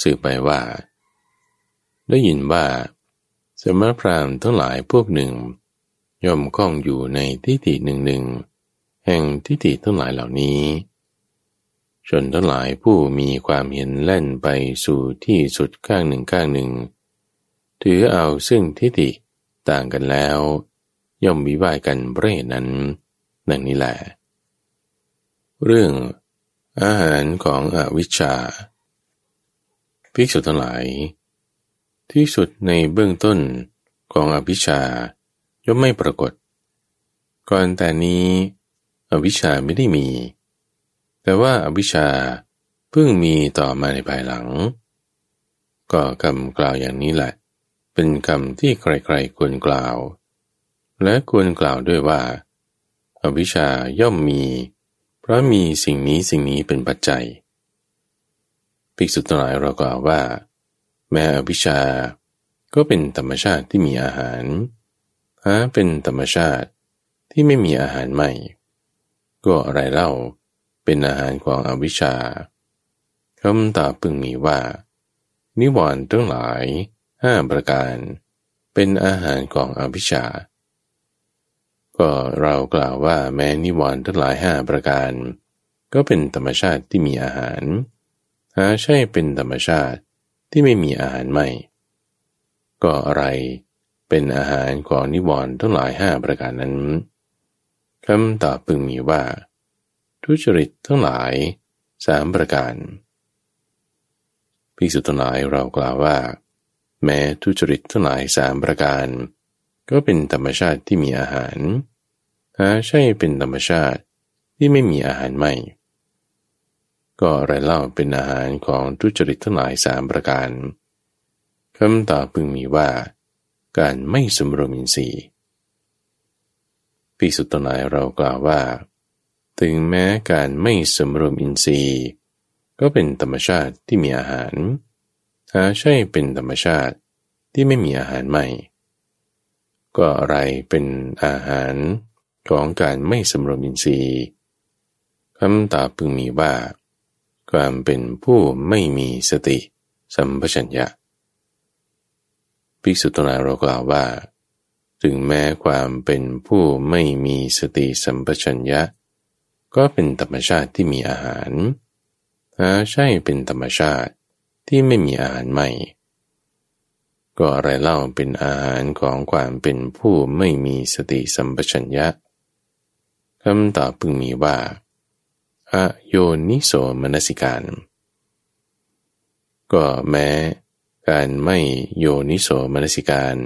สื่อไปว่า ได้ยินว่า สมณพราหมณ์ทั้งหลายพวกหนึ่ง ย่อมคล้องอยู่ในทิฏฐิหนึ่งหนึ่งแห่งทิฏฐิทั้งหลายเหล่านี้ชนทั้งหลายผู้มีความเห็นแล่นไปสู่ที่สุดข้างหนึ่งข้างหนึ่ง ถือเอาซึ่งทิฏฐิ ต่างกันแล้ว ย่อมวิวายกันเราะเหตุนั้นดังนี้แหละเรื่องอาหารของอวิชชาภิกษุทั้งหลาย ที่สุดในเบื้องต้นของอวิชชาย่อมไม่ปรากฏ ก่อนแต่นี้อวิชชาไม่ได้มี แต่ว่าอวิชชาเพิ่งมีต่อมาในภายหลัง ก็คำกล่าวอย่างนี้แหละ เป็นคำที่ใครๆควรกล่าว และควรกล่าวด้วยว่า อวิชชาย่อมมี เพราะมีสิ่งนี้สิ่งนี้เป็นปัจจัยภิกษุทั้งหลายเรากล่าวว่า แม้อวิชชา ก็เป็นธรรมชาติที่มีอาหารหาเป็นธรรมชาติที่ไม่มีอาหารใหม่ ก็อะไรเล่าเป็นอาหารของอวิชชาคำตอบพึงมีว่า นิวรณ์ทั้งหลาย ห้าประการเป็นอาหารของอวิชา ก็เรากล่าวว่าแม้นิวรณ์ทั้งหลายห้าประการ ก็เป็นธรรมชาติที่มีอาหาร หาใช่เป็นธรรมชาติที่ไม่มีอาหารไม่ ก็อะไรเป็นอาหารของนิวรณ์ทั้งหลายห้าประการนั้นคำตอบพึงมีว่า ทุจริตทั้งหลายสามประการพิสุทั้งหลายเรากล่าวว่า แม้ทุจริตทั้งหลายสามประการ ก็เป็นธรรมชาติที่มีอาหารหาใช่เป็นธรรมชาติที่ไม่มีอาหารไม่ ก็อะไรเล่าเป็นอาหารของทุจริตทั้งหลายสามประการคำตอบพึงมีว่า การไม่สมรวมอินทรีย์ปีสุดตนายเรากล่าวว่า ถึงแม้การไม่สมรวมอินทรีย์ ก็เป็นธรรมชาติที่มีอาหาร หาใช่เป็นธรรมชาติที่ไม่มีอาหารไม่ ก็อะไรเป็นอาหารของการไม่สำรวมอินทรีย์คำตอบพึงมีว่าความเป็นผู้ไม่มีสติสัมปชัญญะภิกษุตนาเรากล่าวว่า ถึงแม้ความเป็นผู้ไม่มีสติสัมปชัญญะ ก็เป็นธรรมชาติที่มีอาหารหาใช่เป็นธรรมชาติ ที่ไม่มีอาหารใหม่ ก็อะไรเล่าเป็นอาหารของความเป็นผู้ไม่มีสติสัมปชัญญะคำตอบพึงมีว่าอโยนิโสมนสิการ ก็แม้การไม่โยนิโสมนสิการ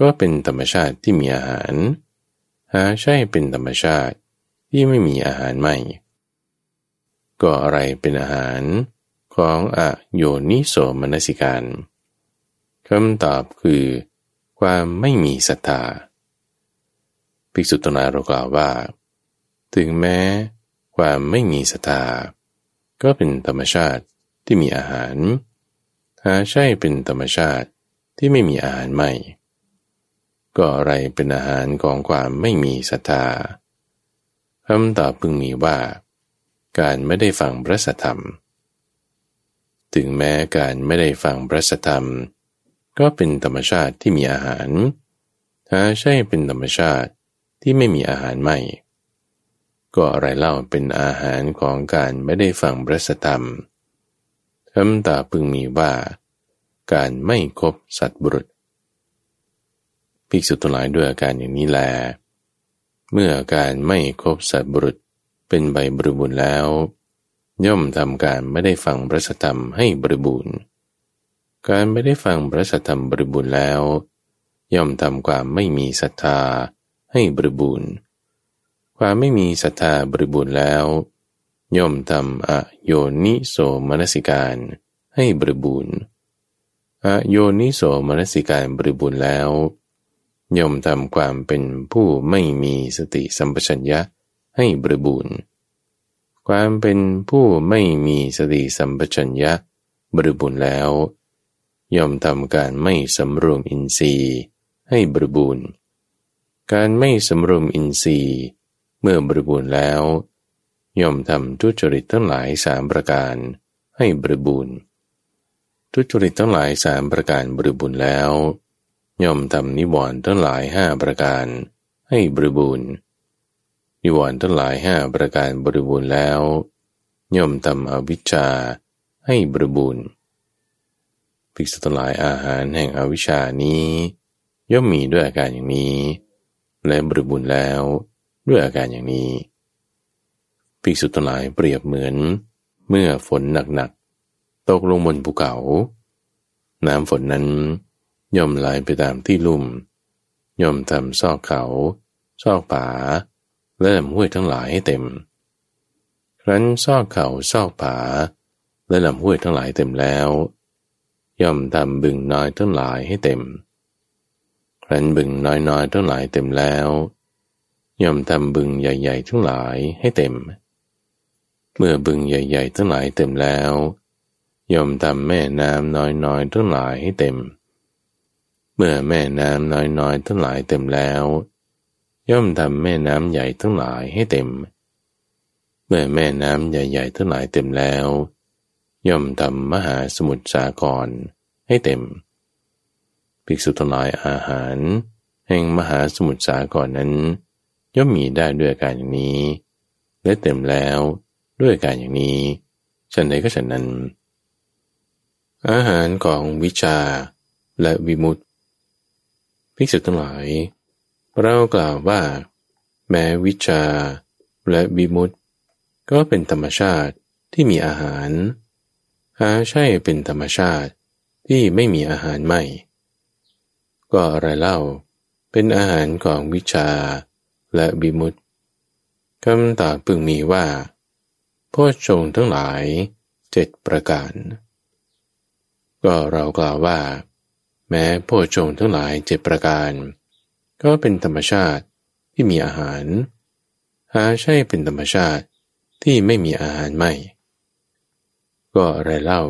ก็เป็นธรรมชาติที่มีอาหาร หาใช่เป็นธรรมชาติที่ไม่มีอาหารไม่ ก็อะไรเป็นอาหาร ของอโยนิโสมนสิการคำตอบคือ ความไม่มีศรัทธา ภิกษุตนาเรากล่าวว่า ถึงแม้ความไม่มีศรัทธา ก็เป็นธรรมชาติที่มีอาหาร หาใช่เป็นธรรมชาติที่ไม่มีอาหารไม่ ก็อะไรเป็นอาหารของความไม่มีศรัทธาคำตอบพึงมีว่า การไม่ได้ฟังพระสัทธรรม ถึงแม้การไม่ได้ฟังพระสธรรม ก็เป็นธรรมชาติที่มีอาหารหาใช่เป็นธรรมชาติที่ไม่มีอาหารไม่ ก็อะไรเล่าเป็นอาหารของการไม่ได้ฟังพระสธรรมคำตาพึงมีว่า การไม่คบสัตบุรุษภิกษุทั้งหลายด้วยอาการอย่างนี้แล เมื่อการไม่คบสัตบุรุษเป็นใบบริบูรณ์แล้ว ย่อมทำการไม่ได้ฟังพระธรรมให้บริบูรณ์ การไม่ได้ฟังพระธรรมบริบูรณ์แล้ว ย่อมทำความไม่มีศรัทธาให้บริบูรณ์ ความไม่มีศรัทธาบริบูรณ์แล้ว ย่อมทำอโยนิโสมนสิการให้บริบูรณ์อโยนิโสมนสิการบริบูรณ์แล้ว ย่อมทำความเป็นผู้ไม่มีสติสัมปชัญญะให้บริบูรณ์ ความเป็นผู้ไม่มีสติสัมปชัญญะบริบูรณ์แล้ว ย่อมทำการไม่สำรวมอินทรีย์ให้บริบูรณ์ การไม่สำรวมอินทรีย์เมื่อบริบูรณ์แล้ว ย่อมทำทุจริตทั้งหลายสามประการให้บริบูรณ์ทุจริตทั้งหลายสามประการบริบูรณ์แล้ว ย่อมทำนิวรณ์ทั้งหลายห้าประการให้บริบูรณ์ นิวรณ์ทั้งหลายห้าประการบริบูรณ์แล้ว ย่อมทำอวิชชาให้บริบูรณ์ภิกษุทั้งหลายอาหารแห่งอวิชชานี้ ย่อมมีด้วยอาการอย่างนี้ และบริบูรณ์แล้วด้วยอาการอย่างนี้ภิกษุทั้งหลายเปรียบเหมือน เมื่อฝนหนักๆตกลงบนภูเขา น้ำฝนนั้นย่อมไหลไปตามที่ลุ่ม ย่อมทำซอกเขา ซอกป่า และลำห้วยทั้งหลายให้เต็ม ครั้นซอกเขาซอกป่าและลำห้วยทั้งหลายเต็มแล้ว ย่อมทำบึงน้อยทั้งหลายให้เต็ม ครั้นบึงน้อยๆทั้งหลายเต็มแล้ว ย่อมทำบึงใหญ่ ๆ ทั้งหลายให้เต็ม เมื่อบึงใหญ่ ๆ ทั้งหลายเต็มแล้ว ย่อมทำแม่น้ำน้อยๆทั้งหลายให้เต็ม เมื่อแม่น้ำน้อยๆทั้งหลายเต็มแล้วย ย่อมทำแม่น้ำใหญ่ทั้งหลายให้เต็ม เมื่อแม่น้ำใหญ่ๆทั้งหลายเต็มแล้ว ย่อมทำมหาสมุทรสาครให้เต็ม ภิกษุทั้งหลายอาหาร แห่งมหาสมุทรสาครนั้น ย่อมมีได้ด้วยการอย่างนี้ และเต็มแล้วด้วยการอย่างนี้ฉันใดก็ฉันนั้น อาหารของวิชาและวิมุตติภิกษุทั้งหลาย เรากล่าวว่า แม้วิชาและวิมุตติก็เป็นธรรมชาติที่มีอาหาร หาใช่เป็นธรรมชาติที่ไม่มีอาหารไม่ ก็อะไรเล่า เป็นอาหารของวิชาและบิมุตคำตอบพึงมีว่าพ่อชงทั้งหลายเจ็ดประการ ก็เรากล่าวว่า แม้พ่อชงทั้งหลายเจ็ดประการ ก็เป็นธรรมชาติที่มีอาหาร หาใช่เป็นธรรมชาติที่ไม่มีอาหารไม่ ก็อะไรเล่า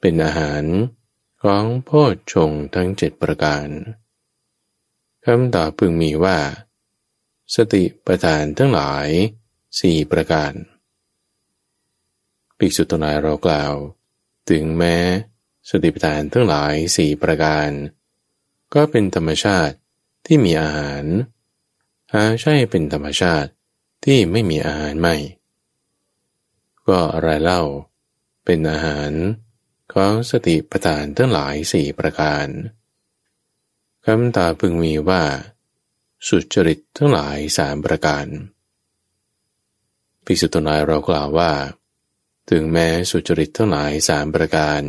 เป็นอาหารของโพ่อชงทั้งเจ็ดประการคำตอบพึงมีว่า สติปัฏฐานทั้งหลายสี่ประการภิกษุตนายเรากล่าว ถึงแม้สติปัฏฐานทั้งหลายสี่ประการ ก็เป็นธรรมชาติ ที่มีอาหาร หาใช่เป็นธรรมชาติที่ไม่มีอาหารไม่ ก็อะไรเล่า เป็นอาหารของสติปัฏฐานทั้งหลายสี่ประการคำตาพึงมีว่า สุจริตทั้งหลายสามประการภิกษุตนายเรากล่าวว่า ถึงแม้สุจริตทั้งหลายสามประการ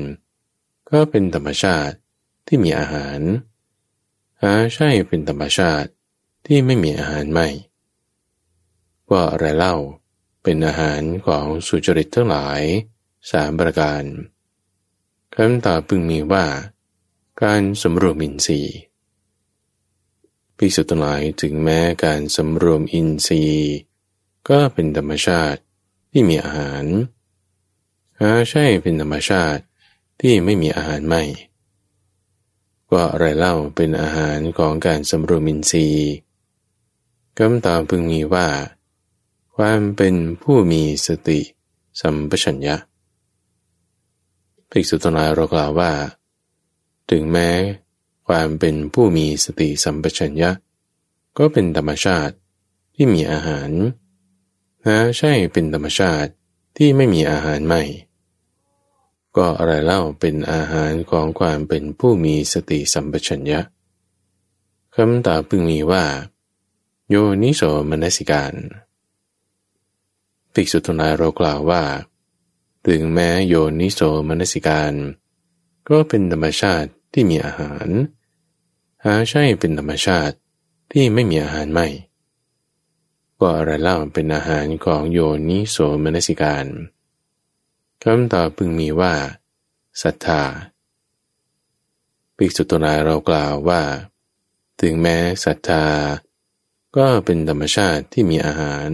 ก็เป็นธรรมชาติที่มีอาหาร หาใช่เป็นธรรมชาติที่ไม่มีอาหารไม่ว่าอะไรเล่าเป็นอาหารของสุจริตทั้งหลายสามประการคำตอบพึงมีว่า การสำรวมอินทรีย์ภิกษุทั้งหลายถึงแม้การสำรวมอินทรีย์ ก็เป็นธรรมชาติที่มีอาหารหาใช่เป็นธรรมชาติที่ไม่มีอาหารไม่ ก็อะไรเล่าเป็นอาหารของการสำรวมอินทรีย์คำตอบพึงมีว่า ความเป็นผู้มีสติสัมปชัญญะภิกษุทั้งหลายเรากล่าวว่า ถึงแม้ ความเป็นผู้มีสติสัมปชัญญะ ก็เป็นธรรมชาติที่มีอาหารนะใช่เป็นธรรมชาติที่ไม่มีอาหารไม่ ก็อะไรเล่าเป็นอาหารของความเป็นผู้มีสติสัมปชัญญะคำตอบพึงมีว่า โยนิโสมนสิการภิกษุทนายเรากล่าวว่า ถึงแม้โยนิโสมนสิการ ก็เป็นธรรมชาติที่มีอาหาร หาใช่เป็นธรรมชาติที่ไม่มีอาหารไม่ก็อะไรเล่าเป็นอาหารของโยนิโสมนสิการ คำตอบพึงมีว่าศรัทธาภิกษุตนาเรากล่าวว่า ถึงแม้ศรัทธา ก็เป็นธรรมชาติที่มีอาหาร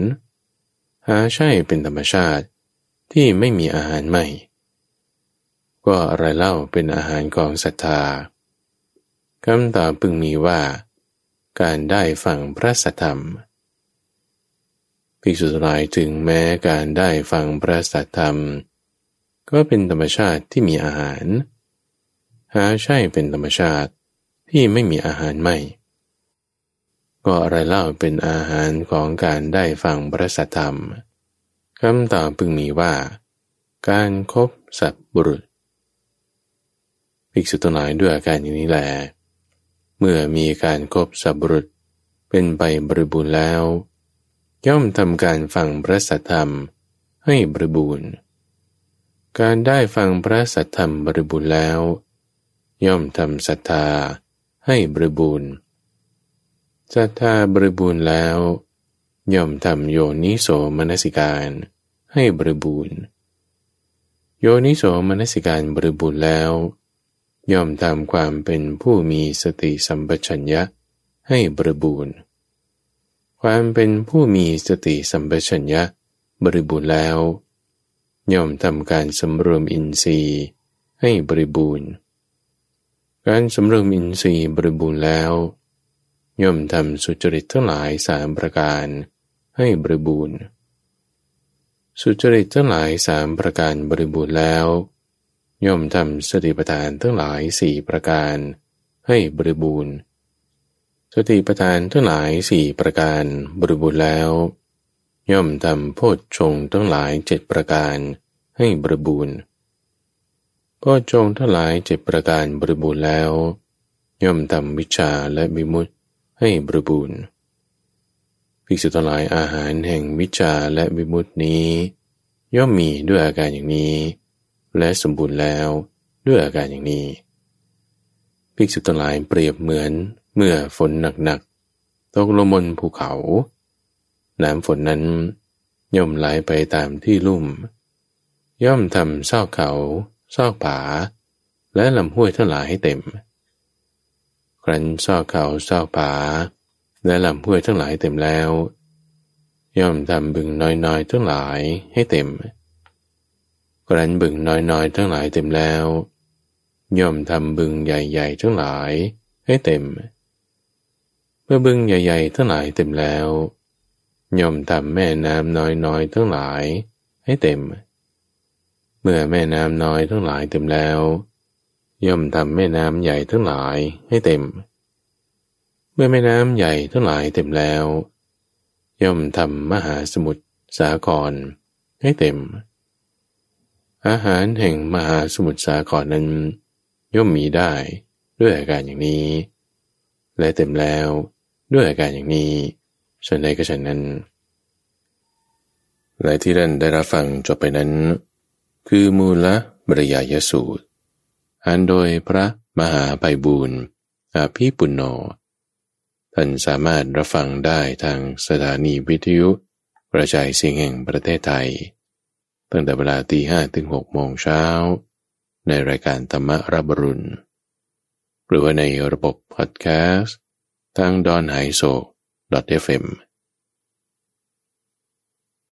หาใช่เป็นธรรมชาติที่ไม่มีอาหารไม่ ก็อะไรเล่าเป็นอาหารของศรัทธาคำตอบพึงมีว่า การได้ฟังพระสัธรรมภิกษุทั้งหลายถึงแม้การได้ฟังพระสัธรรม ก็เป็นธรรมชาติที่มีอาหาร หาใช่เป็นธรรมชาติที่ไม่มีอาหารไม่ ก็อะไรเล่าเป็นอาหารของการได้ฟังพระสัทธรรมคำตอบพึงมีว่า การครบสัตบุรุษภิกษุทั้งหลายด้วยอาการอย่างนี้แหลเมื่อมีการครบสัตบุรุษเป็นไปบริบูรณ์แล้ว ย่อมทำการฟังพระสัทธรรมให้บริบูรณ์ การได้ฟังพระสัทธรรมบริบูรณ์แล้ว ย่อมทำศรัทธาให้บริบูรณ์ศรัทธาบริบูรณ์แล้ว ย่อมทำโยนิโสมนสิการให้บริบูรณ์ โยนิโสมนสิการบริบูรณ์แล้ว ย่อมทำความเป็นผู้มีสติสัมปชัญญะให้บริบูรณ์ ความเป็นผู้มีสติสัมปชัญญะบริบูรณ์แล้ว ย่อมทำการสำรวมอินทรีย์ให้บริบูรณ์ การสำรวมอินทรีย์บริบูรณ์แล้ว ย่อมทำสุจริตทั้งหลายสามประการให้บริบูรณ์ สุจริตทั้งหลายสามประการบริบูรณ์แล้ว ย่อมทำสติปัฏฐานทั้งหลายสี่ประการให้บริบูรณ์ สติปัฏฐานทั้งหลายสี่ประการบริบูรณ์แล้ว ย่อมทำโพชฌงทั้งหลายเจ็ดประการให้บริบูรณ์โพชฌงทั้งหลายเจ็ดประการบริบูรณ์แล้ว ย่อมทำวิชาและมิมุตให้บริบูรณ์ภิกษุทั้งหลายอาหารแห่งวิชาและวิมุตินี้ ย่อมมีด้วยอาการอย่างนี้ และสมบูรณ์แล้วด้วยอาการอย่างนี้ภิกษุทั้งหลายเปรียบเหมือนเมื่อฝนหนักๆตกลงบนภูเขา น้ำฝนนั้น ย่อมไหลไปตามที่ลุ่ม ย่อมทำซอกเขา ซอกผา และลำห้วยทั้งหลายให้เต็ม ครั้นซอกเขาซอกผา และลำห้วยทั้งหลายเต็มแล้ว ย่อมทำบึงน้อยๆทั้งหลายให้เต็มกรันบึงน้อยๆทั้งหลายเต็มแล้ว ย่อมทำบึงใหญ่ๆทั้งหลายให้เต็มเมื่อบึงใหญ่ ๆทั้งหลายเต็มแล้ว ย่อมทำแม่น้ำน้อยๆทั้งหลายให้เต็ม เมื่อแม่น้ำน้อยทั้งหลายเต็มแล้ว ย่อมทำแม่น้ำใหญ่ทั้งหลายให้เต็ม เมื่อแม่น้ำใหญ่ทั้งหลายเต็มแล้ว ย่อมทำมหาสมุทรสาครให้เต็ม อาหารแห่งมหาสมุทรสาครนั้น ย่อมมีได้ด้วยอาการอย่างนี้ และเต็มแล้วด้วยอาการอย่างนี้ ฉันใดก็ฉันนั้นและที่ท่านได้รับฟังจบไปนั้น คือมูลบริยายสูตรอ่านโดยพระมหาไพบูรณ์อภีปุณโญท่านสามารถรับฟังได้ทางสถานีวิทยุกระจายเสียงแห่งประเทศไทย ตั้งแต่เวลาตีห้ถึงหกโมงเช้า ในรายการธรรมรับรุณ หรือว่าในระบบพอดแคสต์ทางดอนไฮโซ .fm